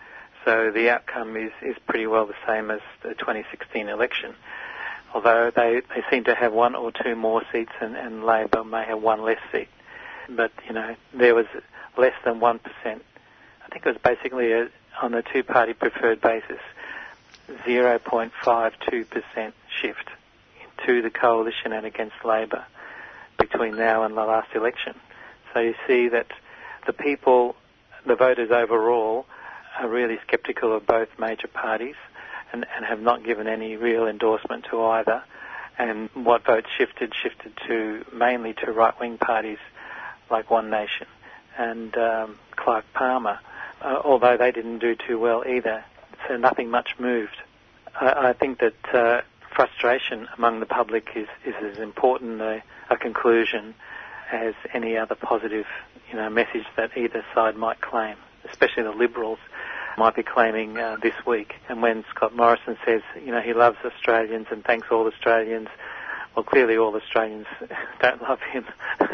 So the outcome is, is pretty well the same as the 2016 election. Although they, they seem to have one or two more seats and, and Labor may have one less seat. But, you know, there was less than 1%. I think it was basically a, on a two-party preferred basis, 0.52% shift to the coalition and against Labor between now and the last election. So you see that the people, the voters overall, are really sceptical of both major parties and, and have not given any real endorsement to either. And what votes shifted, shifted to mainly to right-wing parties like One Nation and um, Clive Palmer, uh, although they didn't do too well either. So nothing much moved. I, I think that uh, frustration among the public is, is as important a, a conclusion as any other positive, you know, message that either side might claim, especially the Liberals might be claiming uh, this week. And when Scott Morrison says, you know, he loves Australians and thanks all Australians, well, clearly all Australians don't love him.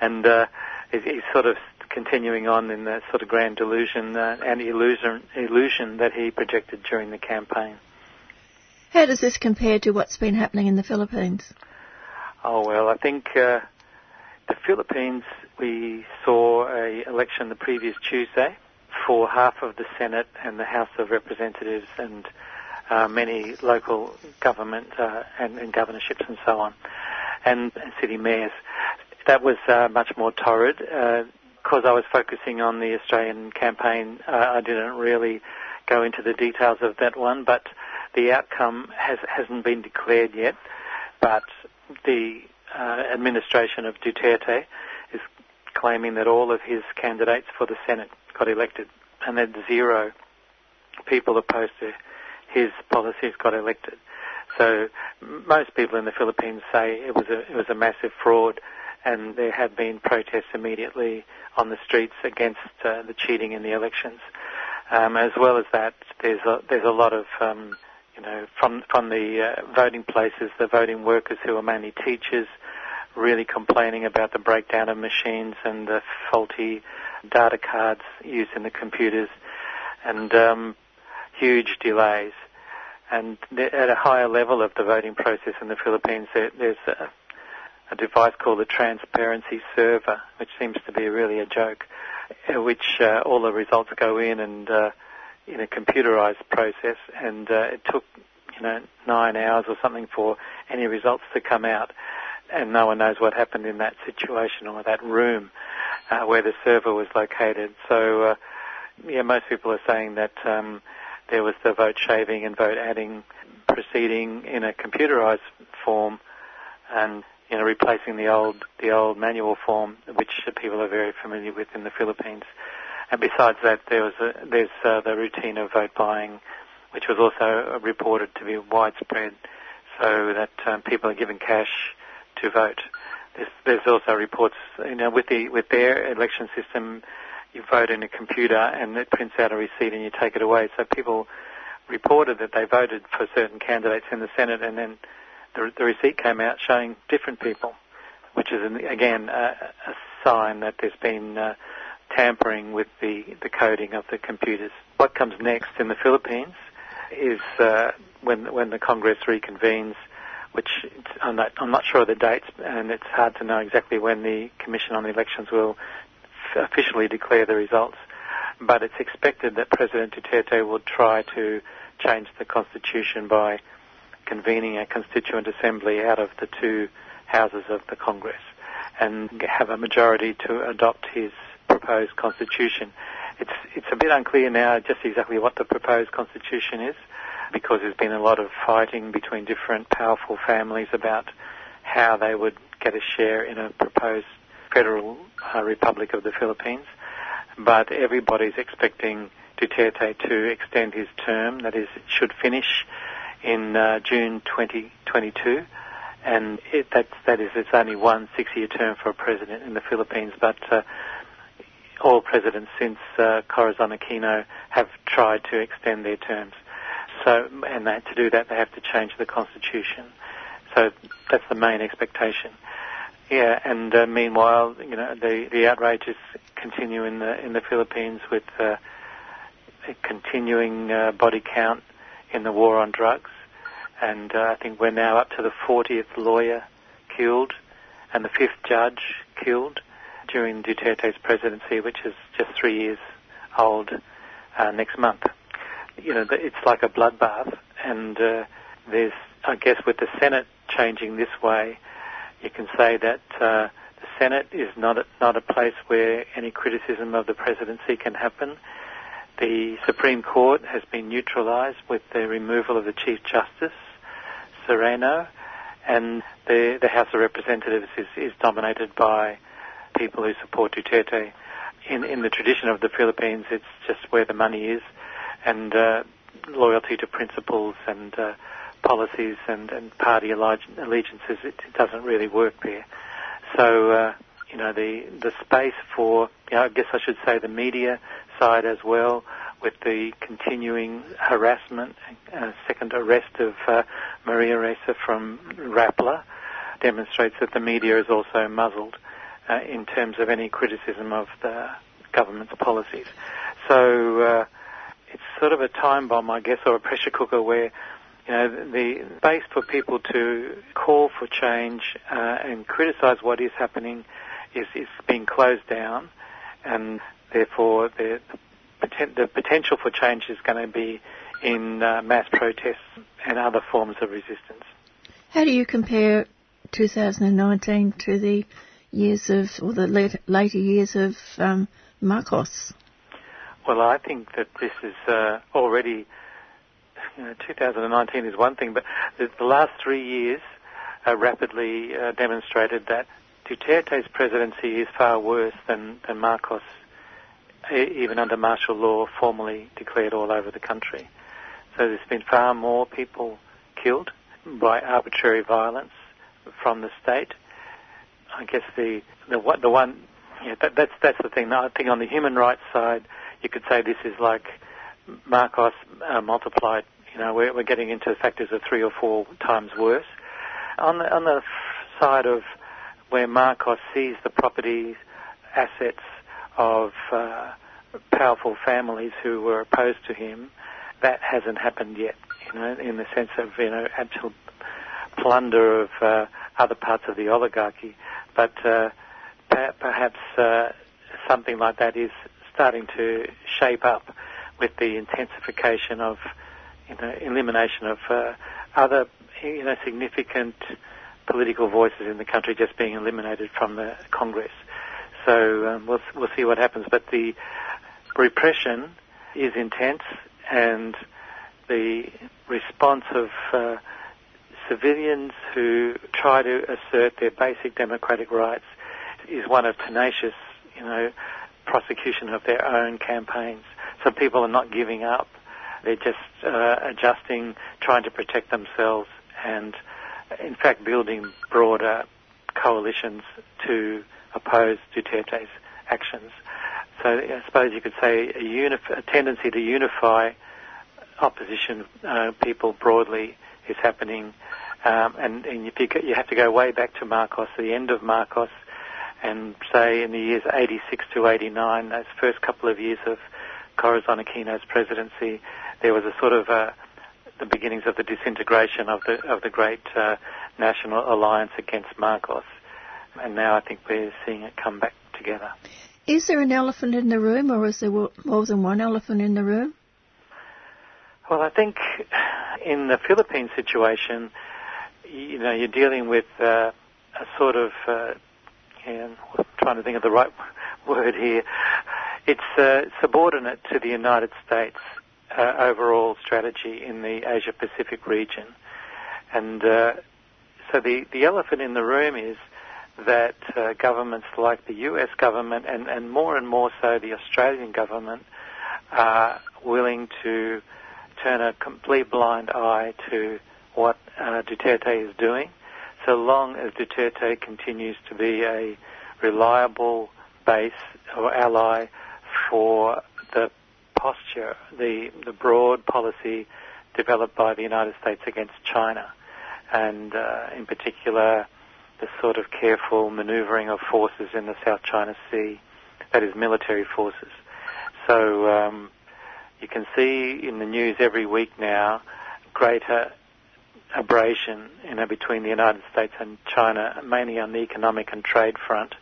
and uh, he's sort of continuing on in that sort of grand delusion uh, and illusion, illusion that he projected during the campaign. How does this compare to what's been happening in the Philippines? Oh well, I think uh, the Philippines, we saw a election the previous Tuesday for half of the Senate and the House of Representatives and uh, many local government uh, and, and, governorships and so on, and, city mayors. That was uh, much more torrid. Because uh, I was focusing on the Australian campaign, uh, I didn't really go into the details of that one, but the outcome has, hasn't been declared yet. But the uh, administration of Duterte is claiming that all of his candidates for the Senate got elected, and that zero people opposed to his policies got elected. So most people in the Philippines say it was a it was a massive fraud, and there have been protests immediately on the streets against uh, the cheating in the elections. Um, as well as that, there's a, there's a lot of um, you know from from the uh, voting places, the voting workers who are mainly teachers, really complaining about the breakdown of machines and the faulty data cards used in the computers, and um, huge delays. And at a higher level of the voting process in the Philippines, there, there's a, a device called the Transparency Server, which seems to be really a joke, uh, which uh, all the results go in and uh, in a computerized process, and uh, it took you know nine hours or something for any results to come out, and no one knows what happened in that situation or that room uh, where the server was located. So uh, yeah, most people are saying that. Um, there was the vote shaving and vote adding proceeding in a computerized form and you know replacing the old the old manual form which people are very familiar with in the Philippines and besides that there was a, there's uh, the routine of vote buying which was also reported to be widespread so that um, people are given cash to vote there's, there's also reports you know with the with their election system you vote in a computer and it prints out a receipt and you take it away. So people reported that they voted for certain candidates in the Senate and then the, the receipt came out showing different people, which is again a, a sign that there's been uh, tampering with the, the coding of the computers. What comes next in the Philippines is uh, when when the Congress reconvenes, which I'm not, I'm not sure of the dates, and it's hard to know exactly when the Commission on the Elections will officially declare the results. But it's expected that President Duterte will try to change the constitution by convening a constituent assembly out of the two houses of the Congress and have a majority to adopt his proposed constitution. It's it's a bit unclear now just exactly what the proposed constitution is because there's been a lot of fighting between different powerful families about how they would get a share in a proposed Federal uh, Republic of the Philippines, but everybody's expecting Duterte to extend his term. That is, it should finish in uh, June 2022, and it, that's, that is, it's only one six-year term for a president in the Philippines, but uh, all presidents since uh, Corazon Aquino have tried to extend their terms. So, and they, to do that, they have to change the constitution. So that's the main expectation. Yeah, and uh, meanwhile, you know, the the outrages continue in the in the Philippines with uh, a continuing uh, body count in the war on drugs, and uh, I think we're now up to the 40th lawyer killed and the fifth judge killed during Duterte's presidency, which is just three years old uh, next month. You know, it's like a bloodbath, and uh, there's, I guess, with the Senate changing this way you can say that uh, the Senate is not a, not a place where any criticism of the presidency can happen. The Supreme Court has been neutralized with the removal of the Chief Justice, Sereno, and the, the House of Representatives is, is dominated by people who support Duterte. In, in the tradition of the Philippines, it's just where the money is, and uh, loyalty to principles and uh, policies and, and party allegiances, it, it doesn't really work there. So, uh, you know, the, the space for, you know, I guess I should say the media side as well, with the continuing harassment, uh, second arrest of uh, Maria Ressa from Rappler, demonstrates that the media is also muzzled uh, in terms of any criticism of the government's policies. So uh, sort of a time bomb, I guess, or a pressure cooker where you know, the space for people to call for change uh, and criticise what is happening is, is being closed down, and therefore the, the potential for change is going to be in uh, mass protests and other forms of resistance. How do you compare 2019 to the years of, or the later, years of um, Marcos? Well, I think that this is uh, already, you know, 2019 is one thing, but the, the last three years uh, rapidly uh, demonstrated that Duterte's presidency is far worse than, than Marcos, even under martial law, formally declared all over the country. So there's been far more people killed by arbitrary violence from the state. I guess the the, the one yeah, that, that's that's the thing. I think on the human rights side, you could say this is like Marcos uh, multiplied. You know, we're, we're getting into factors of three or four times worse. On the on the side of where Marcos sees the properties, assets of uh, powerful families who were opposed to him, that hasn't happened yet. You know, in the sense of you know absolute plunder of uh, other parts of the oligarchy, but uh, perhaps uh, something like that is starting to shape up with the intensification of you know, elimination of uh, other you know, significant political voices in the country just being eliminated from the Congress. So um, we'll, we'll see what happens. But the repression is intense and the response of uh, civilians who try to assert their basic democratic rights is one of tenacious, you know, prosecution of their own campaigns. So people are not giving up. They're just uh, adjusting, trying to protect themselves, and in fact building broader coalitions to oppose Duterte's actions. So I suppose you could say a, unif- a tendency to unify opposition uh, people broadly is happening. Um, and, and you, you have to go way back to Marcos, the end of Marcos, and say in the years 86 to 89, those first couple of years of Corazon Aquino's presidency, there was a sort of uh, the beginnings of the disintegration of the of the great uh, national alliance against Marcos, and now I think we're seeing it come back together. Is there an elephant in the room, or is there more than one elephant in the room? Well, I think in the Philippine situation, you know, you're dealing with uh, a sort of and I'm trying to think of the right word here. It's uh, subordinate to the United States uh, overall strategy in the Asia Pacific region. And uh, so the, the elephant in the room is that uh, governments like the US government and, and more and more so the Australian government are willing to turn a complete blind eye to what uh, Duterte is doing so long as Duterte continues to be a reliable base or ally for the posture, the, the broad policy developed by the United States against China, and uh, in particular the sort of careful maneuvering of forces in the South China Sea, that is military forces. So um, you can see in the news every week now greater abrasion you know, between the United States and China, mainly on the economic and trade front,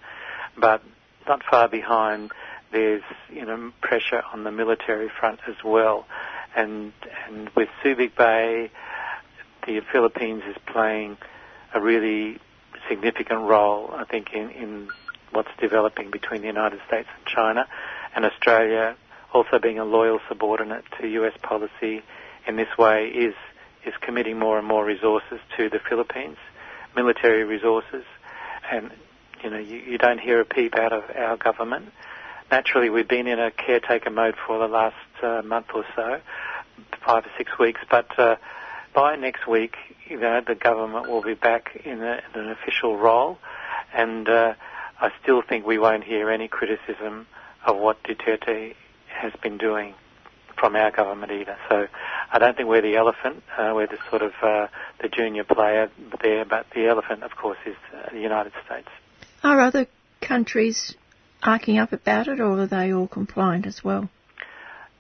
but not far behind there's you know pressure on the military front as well, and and with Subic Bay, the Philippines is playing a really significant role, I think, in, in what's developing between the United States and China, and Australia also being a loyal subordinate to U.S. policy in this way is is committing more and more resources to the Philippines, military resources, and you know you, you don't hear a peep out of our government. Naturally, we've been in a caretaker mode for the last uh, month or so, five or six weeks, but uh, by next week, you know, the government will be back in, a, in an official role, and uh, I still think we won't hear any criticism of what Duterte has been doing from our government either. So I don't think we're the elephant. Uh, we're the sort of uh, the junior player there, but the elephant, of course, is uh, the United States. Are other countries arcing up about it, or are they all compliant as well?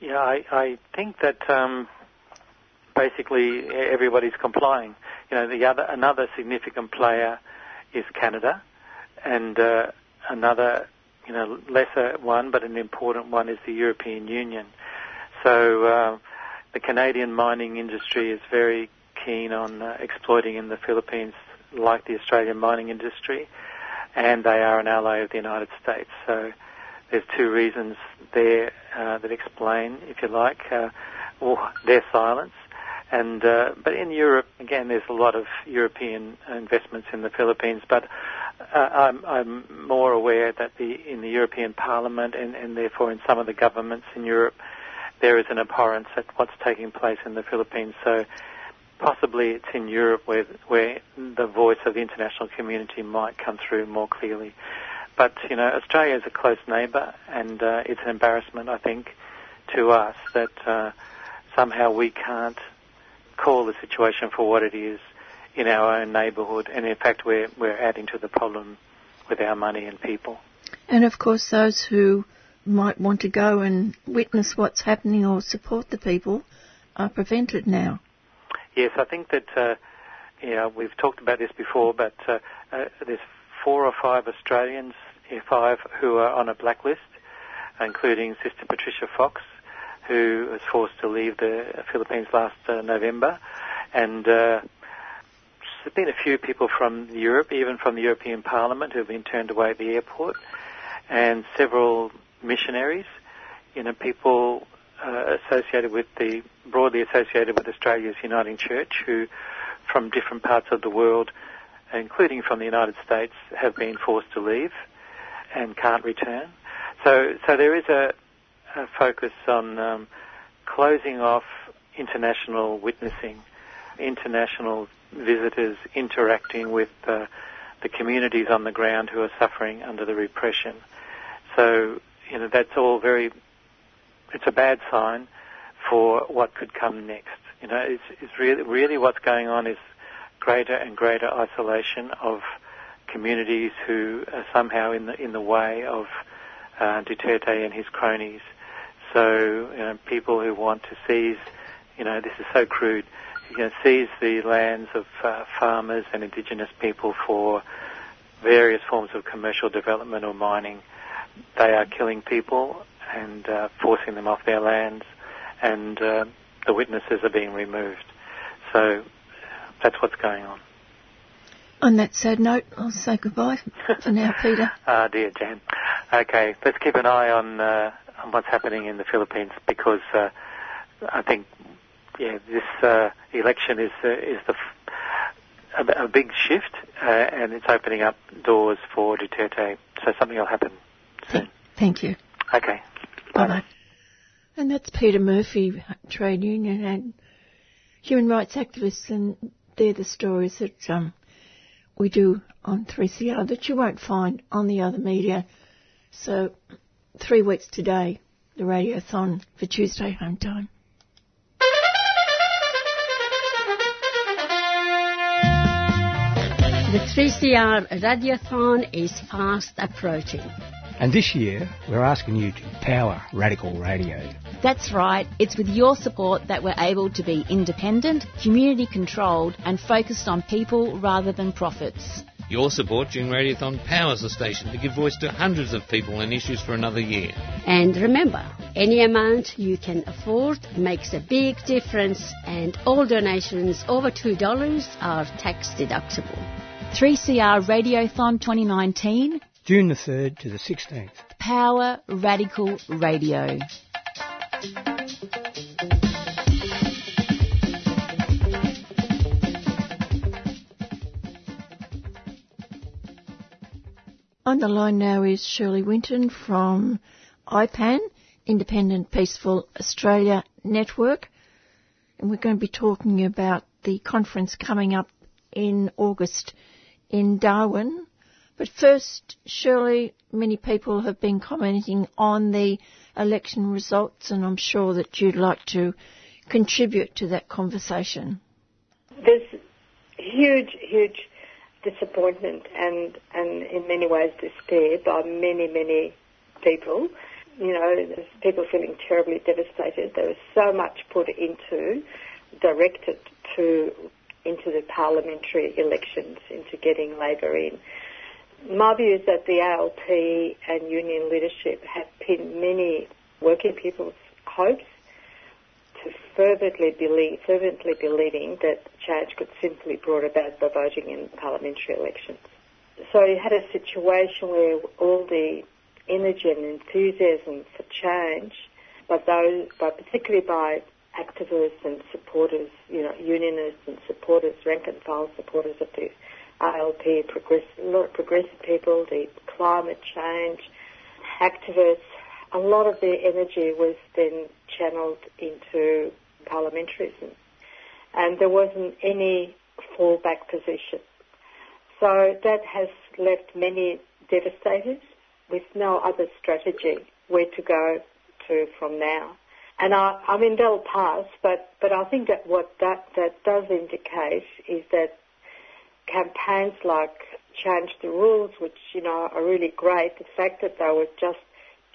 Yeah, I, I think that um, basically everybody's complying. You know, the other another significant player is Canada, and uh, another, you know, lesser one but an important one is the European Union. So uh, the Canadian mining industry is very keen on uh, exploiting in the Philippines, like the Australian mining industry, and they are an ally of the United States. So there's two reasons there uh, that explain, if you like, uh, their silence. And uh, but in Europe, again, there's a lot of European investments in the Philippines, but uh, I'm, I'm, more aware that the, in the European Parliament and, and, therefore in some of the governments in Europe, there is an abhorrence at what's taking place in the Philippines. So possibly it's in Europe where, where the voice of the international community might come through more clearly. But, you know, Australia is a close neighbour and uh, it's an embarrassment, I think, to us that uh, somehow we can't call the situation for what it is in our own neighbourhood, and in fact, we're we're adding to the problem with our money and people. And of course, those who might want to go and witness what's happening or support the people are prevented now. Yes, I think that uh, you know we've talked about this before, but uh, uh, there's four or five Australians, five who are on a blacklist, including Sister Patricia Fox, who was forced to leave the Philippines last uh, November, and uh, there's been a few people from Europe, even from the European Parliament, who have been turned away at the airport, and several missionaries, you know, people uh, associated with the broadly associated with Australia's Uniting Church, who from different parts of the world, including from the United States, have been forced to leave and can't return. So, so there is a, a focus on um, closing off international witnessing, international visitors interacting with uh, the communities on the ground who are suffering under the repression. So, you know, that's all very, it's a bad sign for what could come next. You know, it's, it's really, really what's going on is greater and greater isolation of communities who are somehow in the, in the way of uh, Duterte and his cronies. So, you know, people who want to seize, you know, this is so crude, you know, seize the lands of uh, farmers and indigenous people for various forms of commercial development or mining. They are killing people and uh, forcing them off their lands, and uh, the witnesses are being removed. So that's what's going on. On that sad note, I'll say goodbye for now, Peter. Ah, oh, dear Jan. Okay, let's keep an eye on, uh, on what's happening in the Philippines because uh, I think yeah, this uh, election is uh, is the f- a, a, big shift, uh, and it's opening up doors for Duterte. So something will happen. Thank you. Okay. Bye bye. And that's Peter Murphy, trade union and human rights activists, and they're the stories that um, we do on 3CR that you won't find on the other media. So, three weeks today, the radiothon for Tuesday home time. The 3CR Radiothon is fast approaching. And this year, we're asking you to power radical radio. That's right. It's with your support that we're able to be independent, community controlled, and focused on people rather than profits. Your support during Radiothon powers the station to give voice to hundreds of people and issues for another year. And remember, any amount you can afford makes a big difference, and all donations over $2 are tax deductible. 3CR Radiothon 2019. June the 3rd to the 16th. Power Radical Radio. On the line now is Shirley Winton from IPAN, Independent Peaceful Australia Network. And we're going to be talking about the conference coming up in August in Darwin. But first, surely many people have been commenting on the election results, and I'm sure that you'd like to contribute to that conversation. There's huge, huge disappointment and, and in many ways despair by many, many people. You know, people feeling terribly devastated. There was so much put into, directed to into the parliamentary elections, into getting Labor in. My view is that the ALP and union leadership have pinned many working people's hopes to fervently believe, fervently believing that change could simply be brought about by voting in parliamentary elections. So you had a situation where all the energy and enthusiasm for change, but those, but particularly by activists and supporters, you know, unionists and supporters, rank and file supporters of the Lot of progressive people, the climate change activists. A lot of their energy was then channeled into parliamentarism, and there wasn't any fallback position. So that has left many devastated with no other strategy where to go to from now. And I, I mean, they'll pass, but, but I think that what that, that does indicate is that campaigns like Change the Rules, which, you know, are really great, the fact that they were just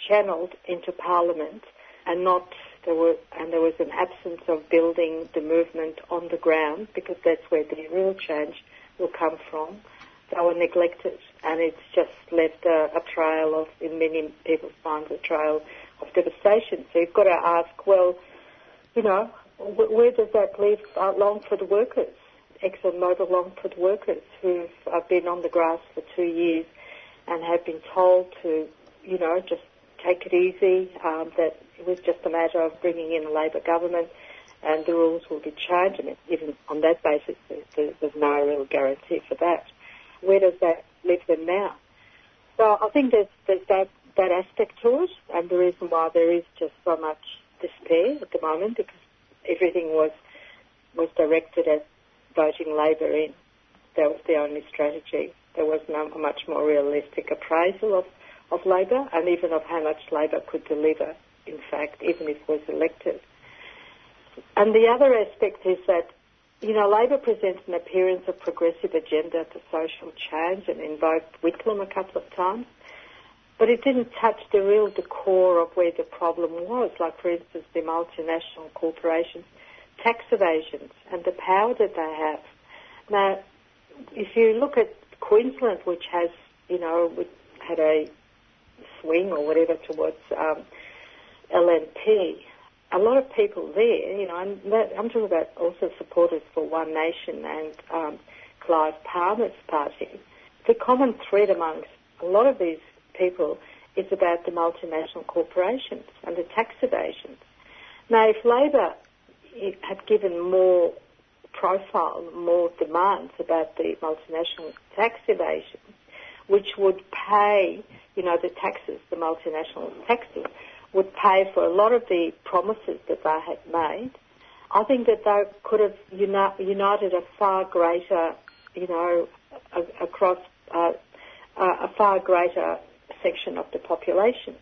channeled into Parliament and not, there were, and there was an absence of building the movement on the ground because that's where the real change will come from. They were neglected and it's just left a, a trail of, in many people's minds, a trail of devastation. So you've got to ask, well, you know, where does that leave uh, Longford workers, ExxonMobil Longford workers who've uh, been on the grass for two years and have been told to, you know, just take it easy, um, that it was just a matter of bringing in a Labor government and the rules will be changed. Mean, even on that basis, there's, there's no real guarantee for that. Where does that leave them now? So I think there's, there's that that aspect to it, and the reason why there is just so much despair at the moment because everything was was directed at voting Labor in. That was the only strategy. There was no much more realistic appraisal of, of Labor and even of how much Labor could deliver, in fact, even if it was elected. And the other aspect is that, you know, Labor presents an appearance of progressive agenda to social change and invoked Whitlam a couple of times. But it didn't touch the real core of where the problem was, like for instance the multinational corporations, tax evasions and the power that they have. Now, if you look at Queensland, which has, you know, had a swing or whatever towards um, LNP, a lot of people there, you know, that, I'm talking about also supporters for One Nation and um, Clive Palmer's party. The common thread amongst a lot of these people is about the multinational corporations and the tax evasions. Now, if Labor had given more profile, more demands about the multinational tax evasion, which would pay, you know, the taxes, the multinational taxes, would pay for a lot of the promises that they had made, I think that they could have uni- united a far greater, you know, a- across uh, a far greater section of the population.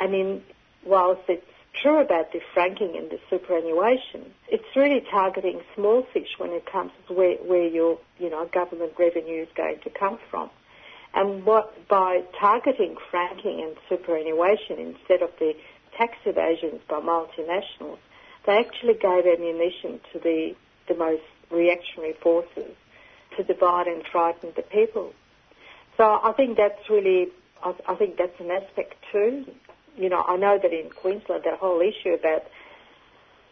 I mean, whilst it's true about the franking and the superannuation, it's really targeting small fish when it comes to where, where your, you know, government revenue is going to come from. And what, by targeting franking and superannuation instead of the tax evasions by multinationals, they actually gave ammunition to the, the most reactionary forces to divide and frighten the people. So I think that's really I, I think that's an aspect too. You know, I know that in Queensland, that whole issue about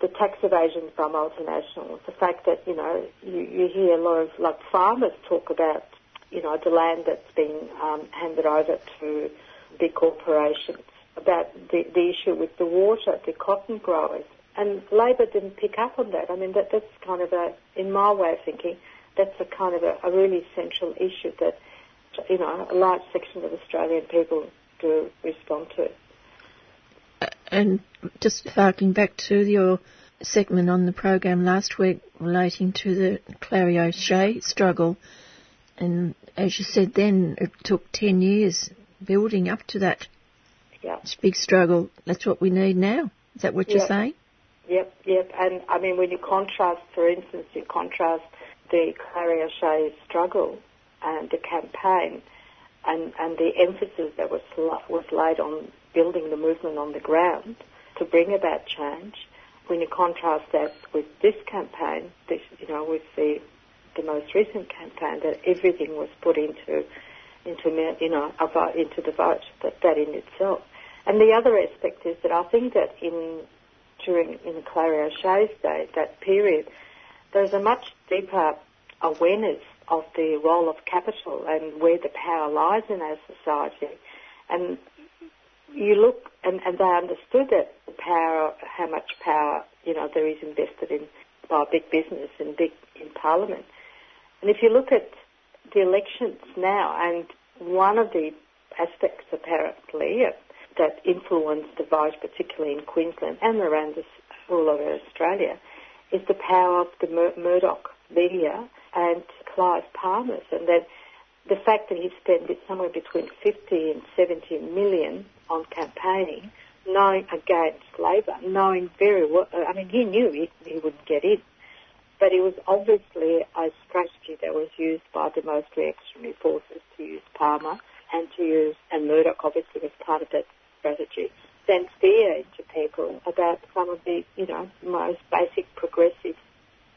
the tax evasion by multinationals, the fact that, you know, you, you hear a lot of, like, farmers talk about, you know, the land that's been um, handed over to big corporations, about the, the issue with the water, the cotton growers. And Labor didn't pick up on that. I mean, that, that's kind of a, in my way of thinking, that's a kind of a, a really central issue that you know, a large section of Australian people do respond to. And just harking back to your segment on the program last week relating to the Clarrie O'Shea struggle, and as you said then, it took 10 years building up to that yeah. big struggle. That's what we need now. Is that what yep. you're saying? Yep, yep. And I mean, when you contrast, for instance, you contrast the Clarrie O'Shea struggle and the campaign and, and the emphasis that was, was laid on building the movement on the ground to bring about change. When you contrast that with this campaign, this, you know, with the, the most recent campaign, that everything was put into, into, you know, vote, into the vote, that, that in itself. And the other aspect is that I think that in, during, in Clarrie O'Shea's day, that period, there's a much deeper awareness of the role of capital and where the power lies in our society. And you look, and, and they understood that the power, how much power, you know, there is invested in by big business and big in Parliament. And if you look at the elections now, and one of the aspects apparently uh, that influenced the vote, particularly in Queensland and around all over Australia, is the power of the Mur- Murdoch media and Clive Palmer's, and then the fact that he spent somewhere between 50 and 70 million on campaigning, knowing against Labor, knowing very well, uh, I mean, he knew he, he wouldn't get in. But it was obviously a strategy that was used by the most reactionary forces to use Palmer and to use, and Murdoch obviously was part of that strategy, send fear into people about some of the, you know, most basic progressive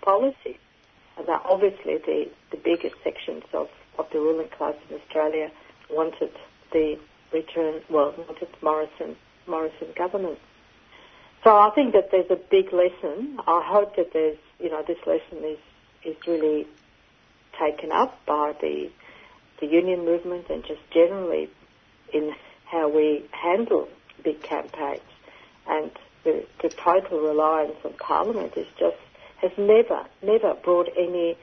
policies. And that obviously the, the biggest sections of, of the ruling class in Australia wanted the return, well, wanted Morrison, Morrison government. So I think that there's a big lesson. I hope that there's, you know, this lesson is, is really taken up by the, the union movement and just generally in how we handle big campaigns. And the, the total reliance on Parliament is just, has never, never brought any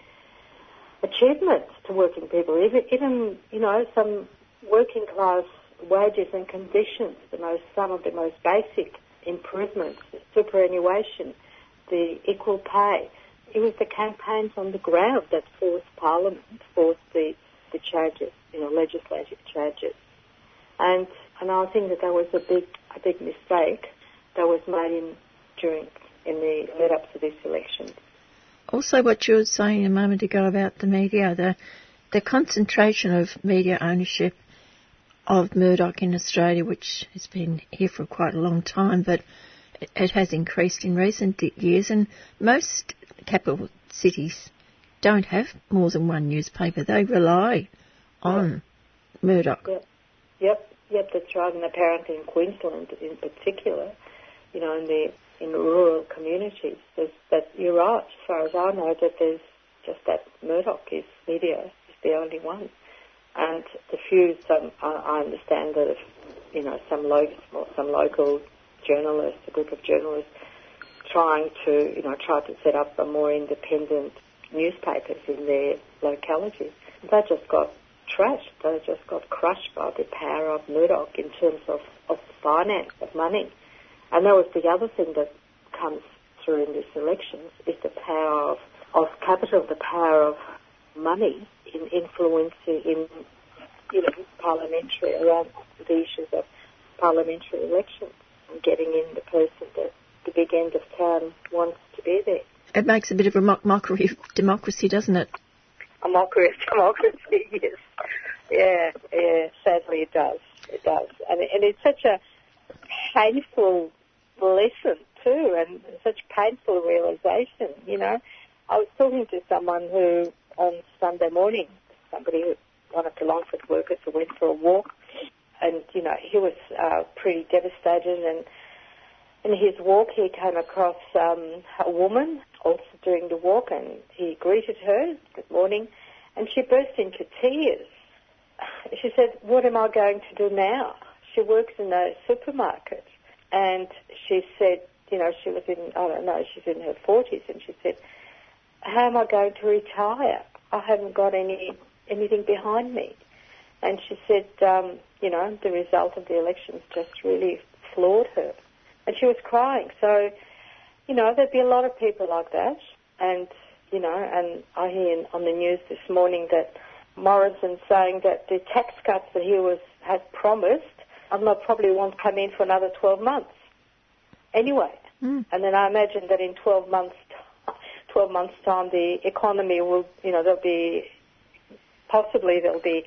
achievements to working people. Even, even you know, some working class wages and conditions, the most, some of the most basic improvements, superannuation, the equal pay. It was the campaigns on the ground that forced Parliament, forced the, the changes, you know, legislative changes. And and I think that that was a big a big mistake that was made in during in the lead up to this election. Also, what you were saying a moment ago about the media, the the concentration of media ownership of Murdoch in Australia, which has been here for quite a long time, but it has increased in recent years, and most capital cities don't have more than one newspaper. They rely on Murdoch. Yep, yep, yep, that's right. And apparently in Queensland, in particular, you know, in the in rural communities, there's that you're right. As far as I know, that there's just that Murdoch is media is the only one and the few some I, understand that if, you know some local some local journalists, a group of journalists, trying to you know try to set up a more independent newspapers in their localities. They just got trashed. They just got crushed by the power of Murdoch in terms of, of finance, of money. And that was the other thing that comes through in these elections is the power of, of capital, the power of money in influencing in you know parliamentary around the issues of parliamentary elections and getting in the person that the big end of town wants to be there. It makes a bit of a mock- mockery of democracy, doesn't it? A mockery of democracy, yes. Yeah, yeah, sadly it does. It does. And, and it's such a painful lesson too and such painful realization, you know. I was talking to someone who on Sunday morning. Somebody, one of the Longford workers, went for a walk, and you know he was uh, pretty devastated. And in his walk, he came across um, a woman also during the walk, and he greeted her, "Good morning," and she burst into tears. She said, "What am I going to do now?" She works in a supermarket, and she said, you know, she was in, I don't know, she's in her 40s, and she said, how am I going to retire? I haven't got any anything behind me. And she said, um, you know, the result of the elections just really floored her. And she was crying. So, you know, there'd be a lot of people like that. And, you know, and I hear on the news this morning that Morrison saying that the tax cuts that he was had promised, I'm not probably won't come in for another 12 months. Anyway. Mm. And then I imagine that in 12 months' 12 months' time, the economy will, you know, there'll be, possibly there'll be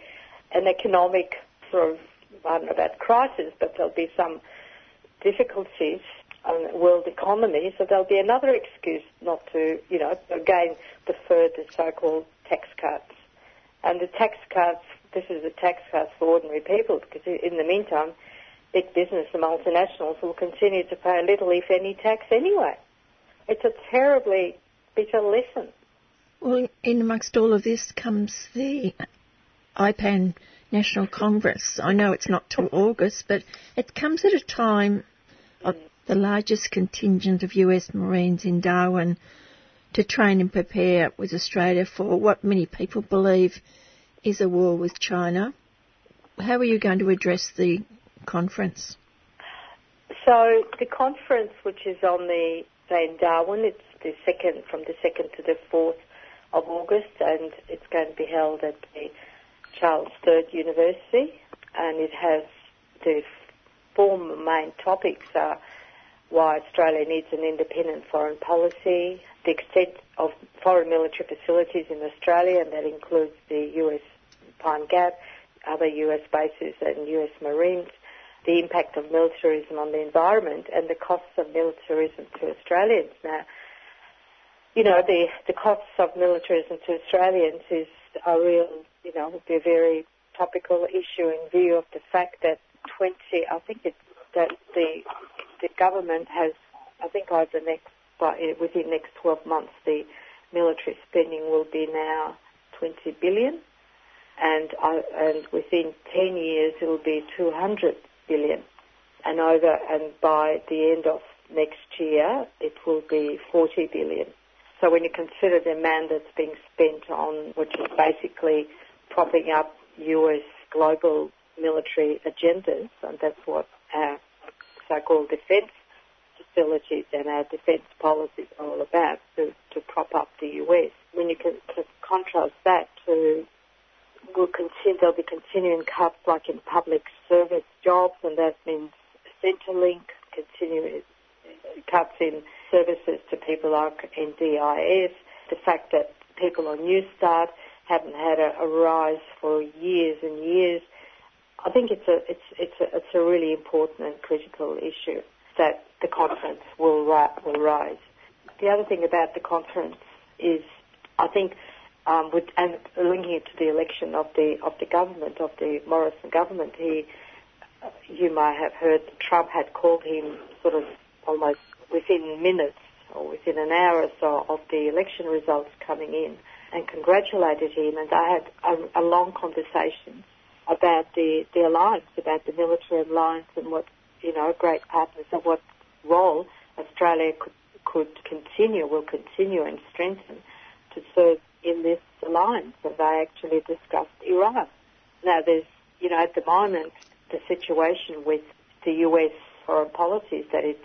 an economic sort of, I don't know about crisis, but there'll be some difficulties on the world economy, so there'll be another excuse not to, you know, again, defer the so-called tax cuts. And the tax cuts, this is the tax cuts for ordinary people, because in the meantime, big business, the multinationals, will continue to pay little, if any, tax anyway. It's a terribly bitter lesson. Well, in amongst all of this comes the IPAN National Congress. I know it's not till August, but it comes at a time of the largest contingent of US Marines in Darwin to train and prepare with Australia for what many people believe is a war with China. How are you going to address the conference? So the conference, which is on the day in Darwin, it's the second from the second to the fourth of August, and it's going to be held at the Charles III University, and it has the four main topics are why Australia needs an independent foreign policy, the extent of foreign military facilities in Australia, and that includes the US Pine Gap, other US bases and US Marines, the impact of militarism on the environment, and the costs of militarism to Australians. Now, you know, the, the costs of militarism to Australians is a real, you know, would be a very topical issue in view of the fact that 20, I think it's that the the government has, I think over the next, within next 12 months, the military spending will be now 20 billion, and uh, and within 10 years it will be 200 billion, and over and by the end of next year it will be 40 billion. So when you consider the amount that's being spent on, which is basically propping up US global military agendas, and that's what our so-called defence facilities and our defence policies are all about to, to prop up the US. When you can, contrast that to will continue, there'll be continuing cuts like in public service jobs, and that means Centrelink, continuing uh, cuts in services to people like NDIS, the fact that people on Newstart haven't had a, a rise for years and years. I think it's a it's it's a, it's a really important and critical issue that the conference will will rise. The other thing about the conference is, I think, um, with, and linking it to the election of the of the government of the Morrison government, he, you might have heard Trump had called him sort of almost within minutes or within an hour or so of the election results coming in, and congratulated him, and I had a, a long conversation about the, the alliance, about the military alliance and what, you know, great partners and what role Australia could, could continue, will continue and strengthen to serve in this alliance. And they actually discussed Iran. Now there's, you know, at the moment, the situation with the US foreign policy is that it's,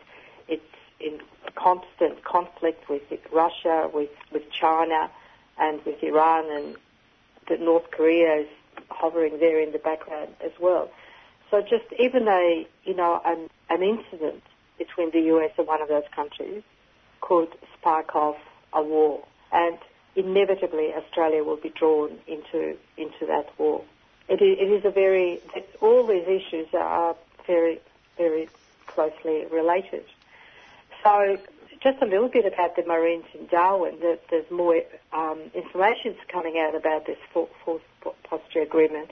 it's in constant conflict with Russia, with, with China, and with Iran, and that North Korea is hovering there in the background as well. So just even a, you know, an, an incident between the US and one of those countries could spark off a war. And inevitably Australia will be drawn into, into that war. It is, it is a very, all these issues are very, very closely related. So just a little bit about the Marines in Darwin. There's more um, information coming out about this Force Posture Agreement,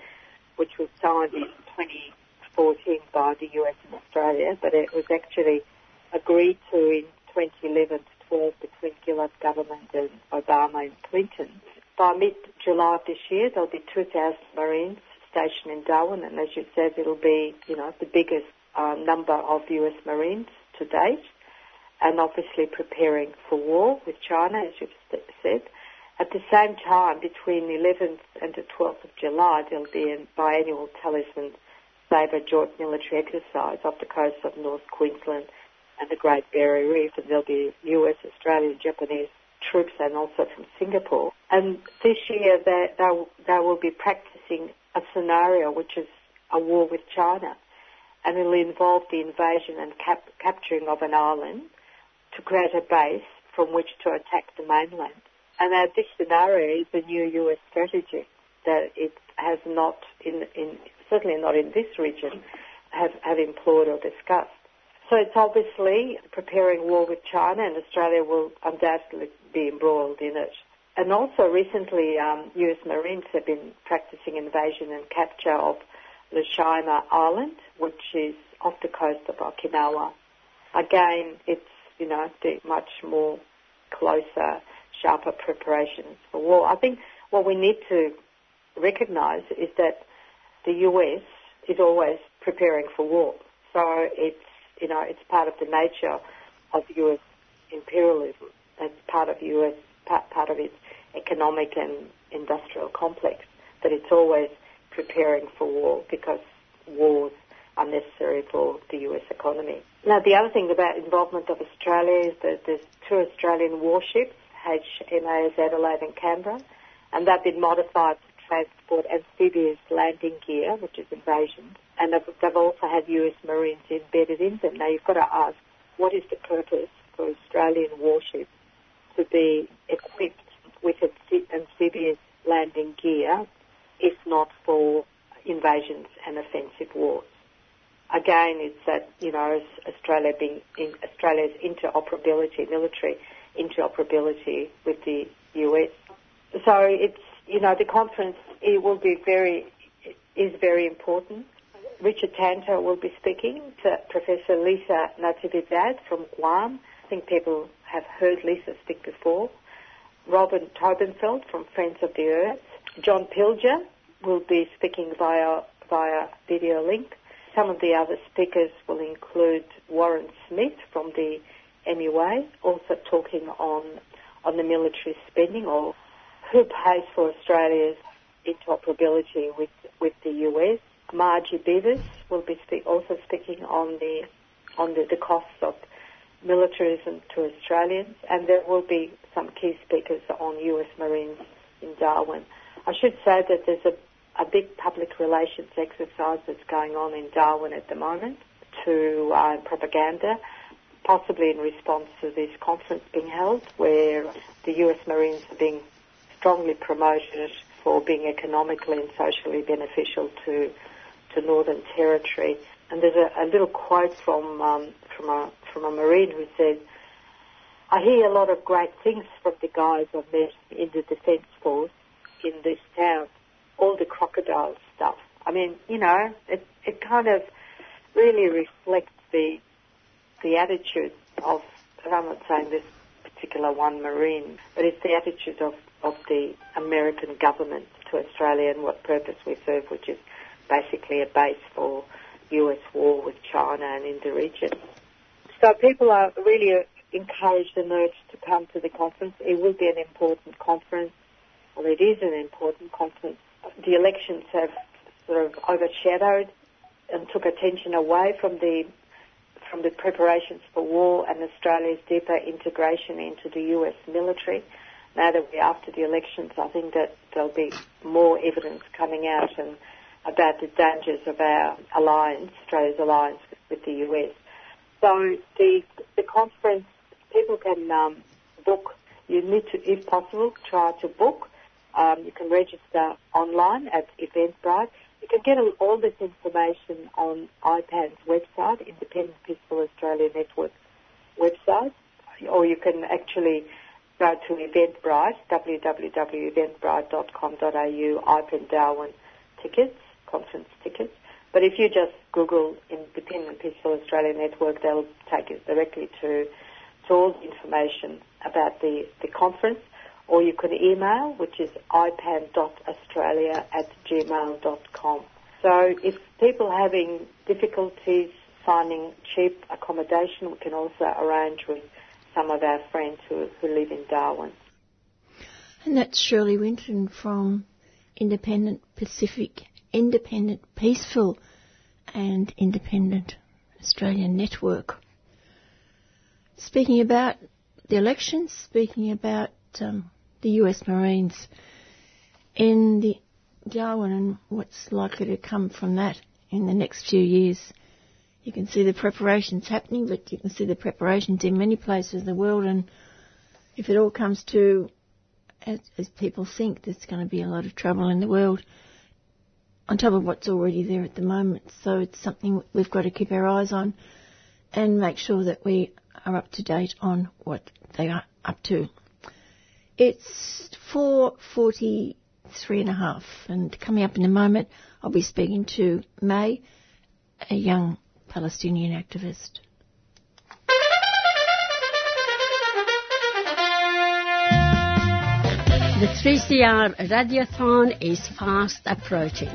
which was signed in 2014 by the US and Australia, but it was actually agreed to in 2011 to 12 between Gillard government and Obama and Clinton. By mid-July of this year, there'll be 2,000 Marines stationed in Darwin, and as you said, it'll be, you know, the biggest uh, number of US Marines to date and obviously preparing for war with China, as you've said. At the same time, between the 11th and the 12th of July, there'll be a biannual Talisman Sabre joint military exercise off the coast of North Queensland and the Great Barrier Reef, and there'll be US, Australian, Japanese troops and also from Singapore. And this year they, they, they will be practicing a scenario which is a war with China, and it'll involve the invasion and cap- capturing of an island to create a base from which to attack the mainland. And now this is the new US strategy that it has not, in, in certainly not in this region, have, have employed or discussed. So it's obviously preparing war with China, and Australia will undoubtedly be embroiled in it. And also recently, um, US Marines have been practicing invasion and capture of Tsushima Island, which is off the coast of Okinawa. Again, it's you know, do much more closer, sharper preparations for war. I think what we need to recognise is that the US is always preparing for war. So it's, you know, it's part of the nature of US imperialism. It's part of US, part, part of its economic and industrial complex, that it's always preparing for war because wars are necessary for the US economy. Now, the other thing about involvement of Australia is that there's two Australian warships, HMAS Adelaide and Canberra, and they've been modified to transport amphibious landing gear, which is invasion, and they've also had US Marines embedded in them. Now, you've got to ask, what is the purpose for Australian warships to be equipped with amphibious landing gear, if not for invasions and offensive wars? Again, it's that, you know, Australia being in Australia's interoperability, military interoperability with the US. So it's, you know, the conference, it will be very, is very important. Richard Tanter will be speaking to Professor Lisa Natividad from Guam. I think people have heard Lisa speak before. Robin Taubenfeld from Friends of the Earth. John Pilger will be speaking via, via video link. Some of the other speakers will include Warren Smith from the MUA, also talking on, on the military spending or who pays for Australia's interoperability with, with the US. Margie Beavers will be speak, also speaking on the on the, the costs of militarism to Australians, and there will be some key speakers on US Marines in Darwin. I should say that there's a, a big public relations exercise that's going on in Darwin at the moment to uh, propaganda, possibly in response to this conference being held, where the US Marines are being strongly promoted for being economically and socially beneficial to to Northern Territory. And there's a, a little quote from um, from a from a Marine who says, "I hear a lot of great things from the guys I've met in the Defence Force in this town. All the crocodile stuff. I mean, you know, it it kind of really reflects the the attitude of. and I'm not saying this particular one Marine, but it's the attitude of of the American government to Australia and what purpose we serve, which is basically a base for US war with China and in the region. So people are really uh, encouraged and urged to come to the conference. It will be an important conference. Well, it is an important conference. The elections have sort of overshadowed and took attention away from the from the preparations for war and Australia's deeper integration into the US military. Now that we're after the elections, I think that there'll be more evidence coming out and about the dangers of our alliance, Australia's alliance with the US. So the the conference, people can um, book. You need to, if possible, try to book. Um, you can register online at Eventbrite. You can get all this information on IPAN's website, Independent Peaceful Australia Network website, or you can actually go to Eventbrite, www.eventbrite.com.au, IPAN Darwin tickets conference tickets. But if you just Google Independent Peaceful Australia Network, they'll take you directly to, to all the information about the, the conference. Or you can email, which is ipan.australia at gmail.com. So if people are having difficulties finding cheap accommodation, we can also arrange with some of our friends who, who live in Darwin. And that's Shirley Winton from Independent Pacific independent, peaceful, and independent Australian network. Speaking about the elections, speaking about um, the US Marines in the Darwin and what's likely to come from that in the next few years. You can see the preparations happening, but you can see the preparations in many places in the world. And if it all comes to, as, as people think, there's going to be a lot of trouble in the world on top of what's already there at the moment. So it's something we've got to keep our eyes on and make sure that we are up to date on what they are up to. It's 4.43 and a half and coming up in a moment I'll be speaking to May, a young Palestinian activist. The 3CR Radiothon is fast approaching.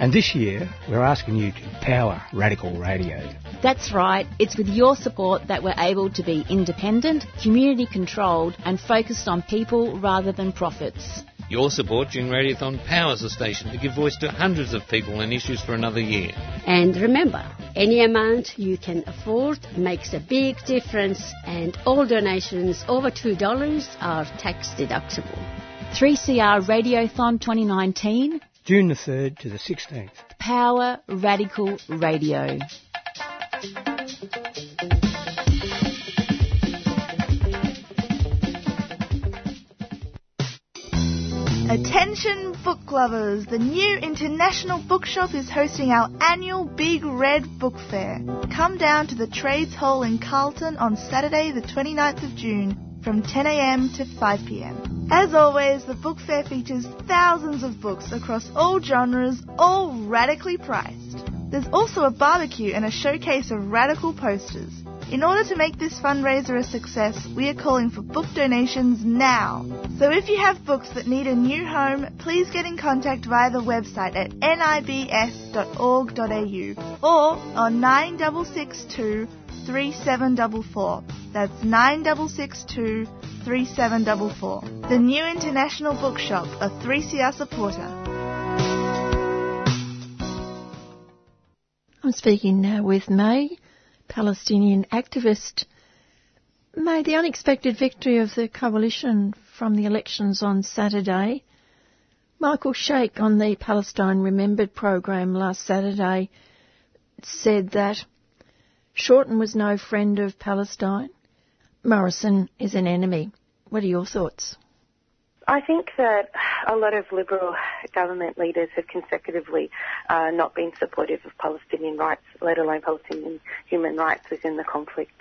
And this year, we're asking you to power radical radio. That's right, it's with your support that we're able to be independent, community controlled, and focused on people rather than profits. Your support during Radiothon powers the station to give voice to hundreds of people and issues for another year. And remember, any amount you can afford makes a big difference, and all donations over $2 are tax deductible. 3CR Radiothon 2019, June the 3rd to the 16th. Power Radical Radio. Attention book lovers! The new International Bookshop is hosting our annual Big Red Book Fair. Come down to the Trades Hall in Carlton on Saturday the 29th of June from 10am to 5pm. As always, the book fair features thousands of books across all genres, all radically priced. There's also a barbecue and a showcase of radical posters. In order to make this fundraiser a success, we are calling for book donations now. So if you have books that need a new home, please get in contact via the website at nibs.org.au or on 9662 3744. That's 9662 3744. The new International Bookshop, a 3CR supporter. I'm speaking now with May, Palestinian activist. May, the unexpected victory of the coalition from the elections on Saturday. Michael Sheikh on the Palestine Remembered program last Saturday said that Shorten was no friend of Palestine. Morrison is an enemy. What are your thoughts? I think that a lot of Liberal government leaders have consecutively uh, not been supportive of Palestinian rights, let alone Palestinian human rights within the conflict.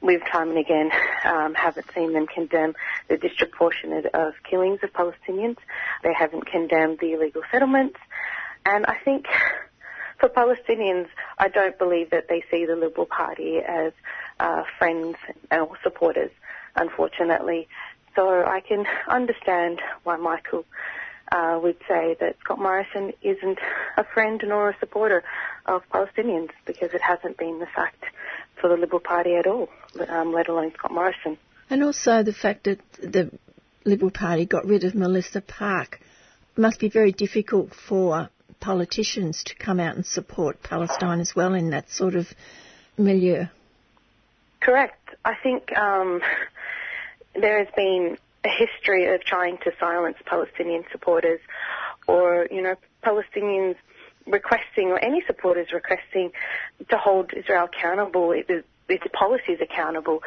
We've time and again um, haven't seen them condemn the disproportionate of killings of Palestinians. They haven't condemned the illegal settlements. And I think for Palestinians, I don't believe that they see the Liberal Party as uh, friends or supporters, unfortunately. So I can understand why Michael uh, would say that Scott Morrison isn't a friend nor a supporter of Palestinians because it hasn't been the fact for the Liberal Party at all, um, let alone Scott Morrison. And also the fact that the Liberal Party got rid of Melissa Parke must be very difficult for politicians to come out and support Palestine as well in that sort of milieu. Correct. I think um, there has been a history of trying to silence Palestinian supporters or, you know, Palestinians requesting or any supporters requesting to hold Israel accountable, its policies accountable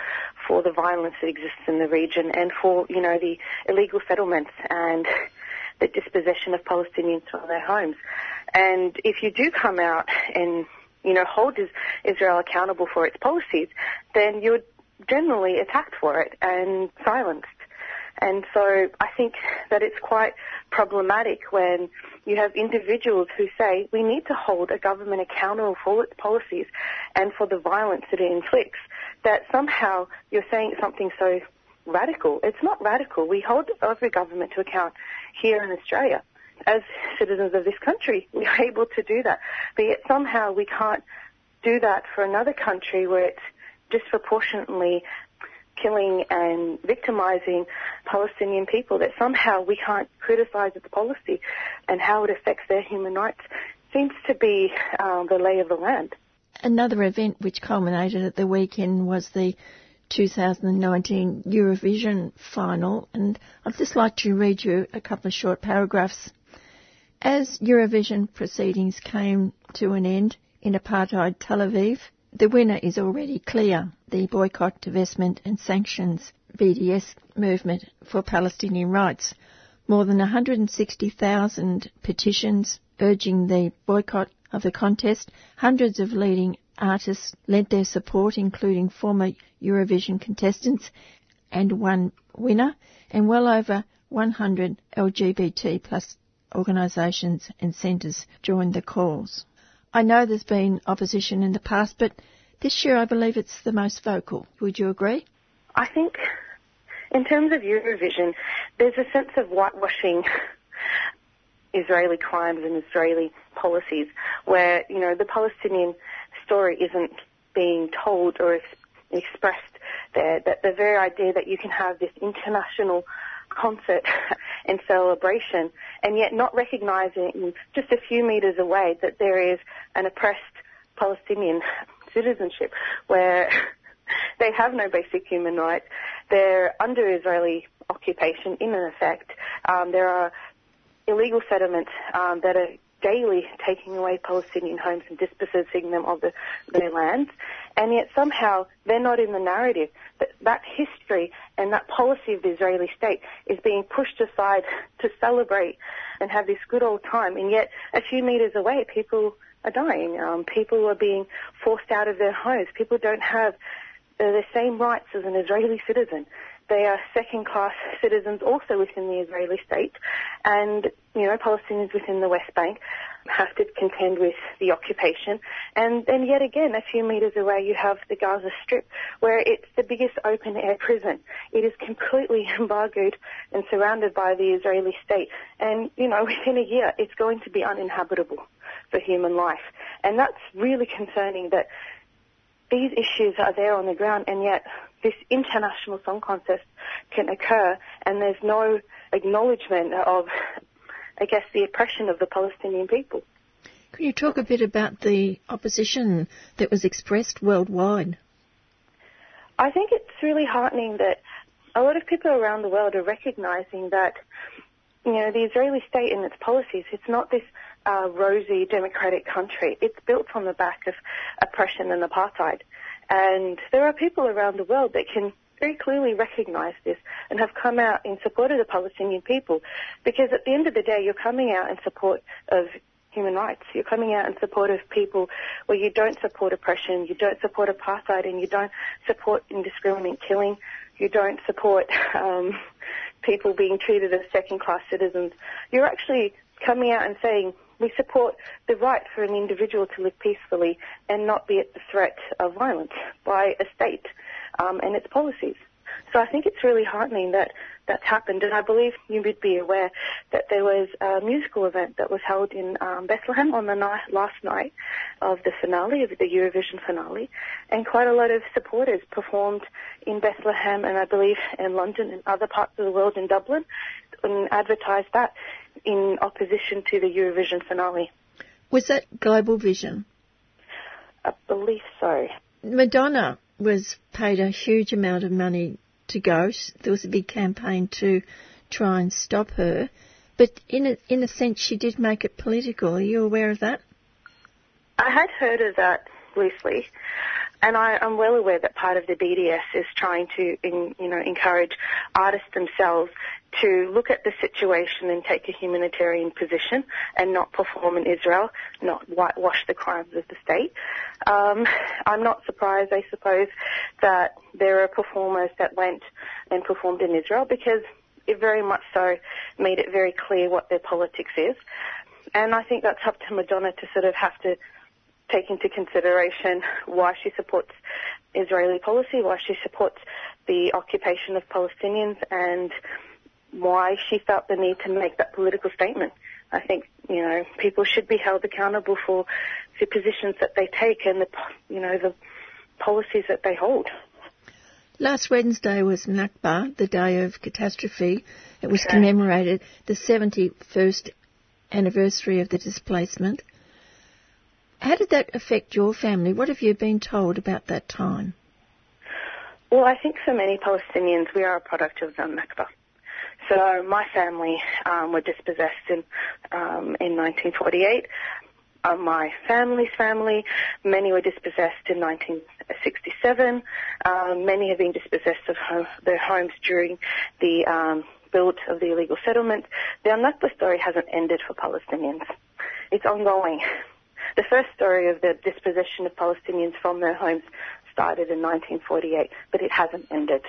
for the violence that exists in the region and for, you know, the illegal settlements and the dispossession of Palestinians from their homes. And if you do come out and, you know, hold Israel accountable for its policies, then you're generally attacked for it and silenced. And so I think that it's quite problematic when you have individuals who say we need to hold a government accountable for its policies and for the violence that it inflicts, that somehow you're saying something so radical. It's not radical. We hold every government to account here in Australia. As citizens of this country, we are able to do that. But yet somehow we can't do that for another country where it's disproportionately killing and victimizing Palestinian people, that somehow we can't criticize the policy and how it affects their human rights seems to be uh, the lay of the land. Another event which culminated at the weekend was the 2019 Eurovision final, and I'd just like to read you a couple of short paragraphs. As Eurovision proceedings came to an end in apartheid Tel Aviv, the winner is already clear. The boycott, divestment and sanctions BDS movement for Palestinian rights. More than 160,000 petitions urging the boycott of the contest. Hundreds of leading artists lent their support, including former Eurovision contestants and one winner, and well over 100 LGBT plus organisations and centres joined the calls. I know there's been opposition in the past, but this year I believe it's the most vocal. Would you agree? I think in terms of Eurovision, there's a sense of whitewashing Israeli crimes and Israeli policies, where you know the Palestinian story isn't being told or ex- expressed there. That the very idea that you can have this international concert and celebration, and yet not recognizing just a few meters away that there is an oppressed Palestinian citizenship where they have no basic human rights. They're under Israeli occupation in effect. Um, there are illegal settlements um, that are daily taking away Palestinian homes and dispossessing them of the, their lands, and yet somehow they're not in the narrative. That, that history and that policy of the Israeli state is being pushed aside to celebrate and have this good old time, and yet a few meters away, people are dying. Um, people are being forced out of their homes. People don't have the same rights as an Israeli citizen. They are second-class citizens also within the Israeli state, and you know Palestinians within the West Bank have to contend with the occupation. And then yet again, a few meters away, you have the Gaza Strip, where it's the biggest open-air prison. It is completely embargoed and surrounded by the Israeli state, and you know within a year, it's going to be uninhabitable for human life. And that's really concerning that these issues are there on the ground and yet this international song contest can occur and there's no acknowledgement of, I guess, the oppression of the Palestinian people. Can you talk a bit about the opposition that was expressed worldwide? I think it's really heartening that a lot of people around the world are recognizing that, you know, the Israeli state and its policies, it's not this uh, rosy democratic country. It's built on the back of oppression and apartheid. And there are people around the world that can very clearly recognize this and have come out in support of the Palestinian people. Because at the end of the day, you're coming out in support of human rights. You're coming out in support of people where you don't support oppression, you don't support apartheid, and you don't support indiscriminate killing. You don't support um, people being treated as second-class citizens. You're actually coming out and saying we support the right for an individual to live peacefully and not be at the threat of violence by a state um, and its policies. So I think it's really heartening that that's happened, and I believe you would be aware that there was a musical event that was held in um, Bethlehem on the night, last night of the finale, of the Eurovision finale, and quite a lot of supporters performed in Bethlehem and I believe in London and other parts of the world in Dublin and advertised that in opposition to the Eurovision finale. Was that Global Vision? I believe so. Madonna was paid a huge amount of money to go. There was a big campaign to try and stop her. But in a, in a sense, she did make it political. Are you aware of that? I had heard of that loosely, and I, am well aware that part of the BDS is trying to, in, you know, encourage artists themselves to look at the situation and take a humanitarian position and not perform in Israel, not whitewash the crimes of the state. Um, I'm not surprised, I suppose, that there are performers that went and performed in Israel because it very much so made it very clear what their politics is. And I think that's up to Madonna to sort of have to take into consideration why she supports Israeli policy, why she supports the occupation of Palestinians, and why she felt the need to make that political statement. I think you know people should be held accountable for the positions that they take and the you know the policies that they hold. Last Wednesday was Nakba, the day of catastrophe. It was commemorated the 71st anniversary of the displacement. How did that affect your family? What have you been told about that time? Well, I think for many Palestinians, we are a product of the Nakba. So my family um, were dispossessed in um, in 1948. Uh, my family's family, many were dispossessed in 1967. Um, many have been dispossessed of home, their homes during the um, build of the illegal settlement. The Nakba story hasn't ended for Palestinians. It's ongoing. The first story of the dispossession of Palestinians from their homes started in 1948, but it hasn't ended.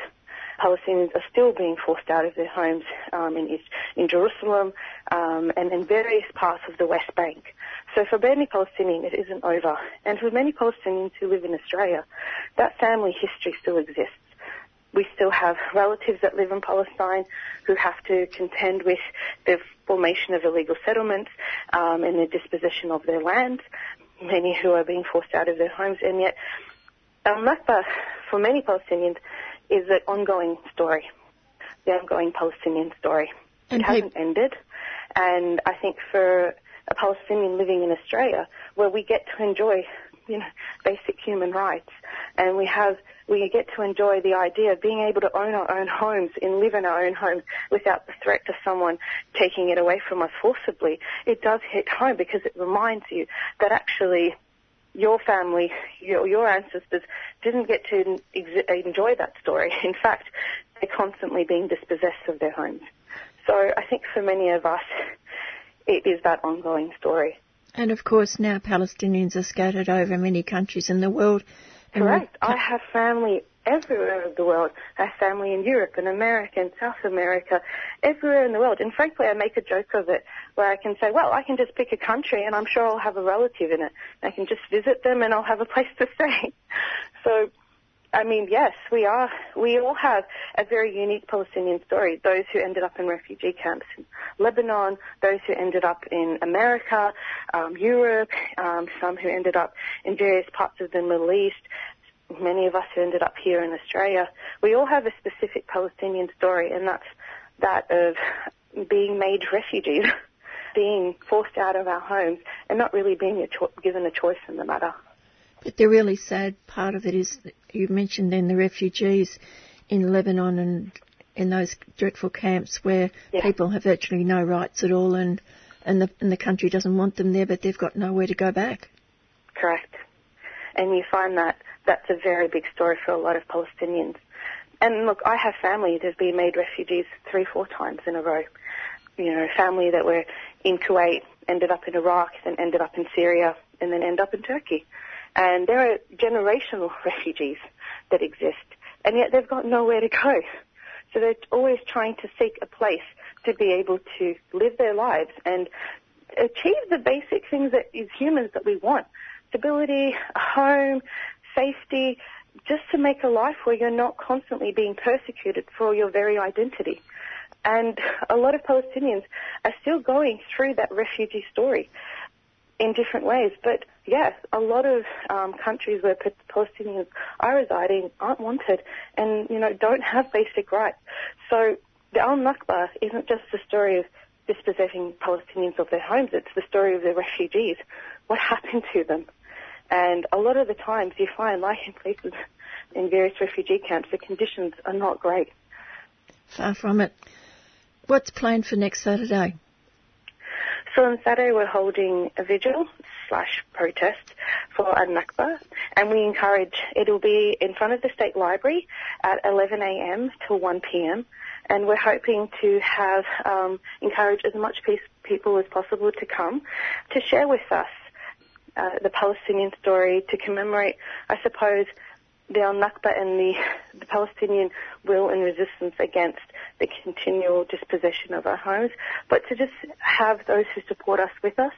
Palestinians are still being forced out of their homes um, in, in Jerusalem um, and in various parts of the West Bank. So for many Palestinians, it isn't over. And for many Palestinians who live in Australia, that family history still exists. We still have relatives that live in Palestine who have to contend with the formation of illegal settlements um, and the disposition of their land, Many who are being forced out of their homes, and yet Al Nakba, for many Palestinians, is an ongoing story, the ongoing Palestinian story. And it hasn't ended, and I think for a Palestinian living in Australia, where we get to enjoy, you know, basic human rights, and we have we get to enjoy the idea of being able to own our own homes and live in our own homes without the threat of someone taking it away from us forcibly. It does hit home because it reminds you that actually your family, your, your ancestors didn't get to ex- enjoy that story. In fact, they're constantly being dispossessed of their homes. So I think for many of us, it is that ongoing story. And of course, now Palestinians are scattered over many countries in the world. Correct. I have family everywhere in the world. I have family in Europe and America and South America, everywhere in the world. And frankly, I make a joke of it where I can say, well, I can just pick a country and I'm sure I'll have a relative in it. I can just visit them and I'll have a place to stay. So, I mean, yes, we are, we all have a very unique Palestinian story. Those who ended up in refugee camps in Lebanon, those who ended up in America, um, Europe, um, some who ended up in various parts of the Middle East, many of us who ended up here in Australia. We all have a specific Palestinian story, and that's that of being made refugees, being forced out of our homes, and not really being a cho- given a choice in the matter. But the really sad part of it is that you mentioned then the refugees in Lebanon and in those dreadful camps where Yeah. people have virtually no rights at all and, and, the, and the country doesn't want them there but they've got nowhere to go back. Correct. And you find that that's a very big story for a lot of Palestinians. And look, I have family that have been made refugees three, four times in a row. You know, family that were in Kuwait, ended up in Iraq, then ended up in Syria, and then end up in Turkey. And there are generational refugees that exist, and yet they've got nowhere to go. So they're always trying to seek a place to be able to live their lives and achieve the basic things that humans that we want. Stability, a home, safety, just to make a life where you're not constantly being persecuted for your very identity. And a lot of Palestinians are still going through that refugee story in different ways. But yes, a lot of um, countries where Palestinians are residing aren't wanted and, you know, don't have basic rights. So the Al Nakba isn't just the story of dispossessing Palestinians of their homes, it's the story of the refugees. What happened to them? And a lot of the times you find, like in places in various refugee camps, the conditions are not great. Far from it. What's planned for next Saturday? So on Saturday we're holding a vigil slash protest for a Nakba and we encourage, it'll be in front of the State Library at 11am till 1pm and we're hoping to have, um, encourage as much peace, people as possible to come to share with us uh, the Palestinian story, to commemorate, I suppose, the Al Nakba and the, the Palestinian will and resistance against the continual dispossession of our homes, but to just have those who support us with us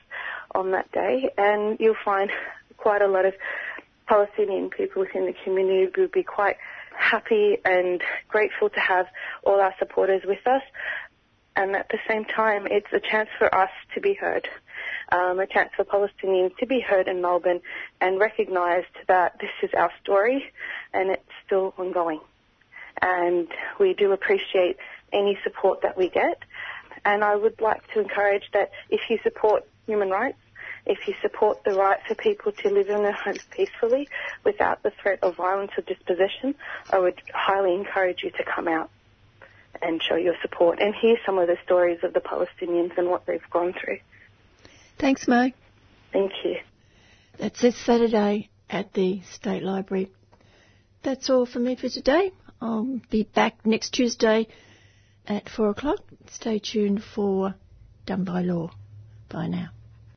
on that day. And you'll find quite a lot of Palestinian people within the community will be quite happy and grateful to have all our supporters with us. And at the same time, it's a chance for us to be heard um, a chance for Palestinians to be heard in Melbourne and recognised that this is our story and it's still ongoing. And we do appreciate any support that we get. And I would like to encourage that if you support human rights, if you support the right for people to live in their homes peacefully without the threat of violence or dispossession, I would highly encourage you to come out and show your support and hear some of the stories of the Palestinians and what they've gone through. Thanks, Mo. Thank you. That's this Saturday at the State Library. That's all for me for today. I'll be back next Tuesday at 4 o'clock. Stay tuned for Done by Law. Bye now.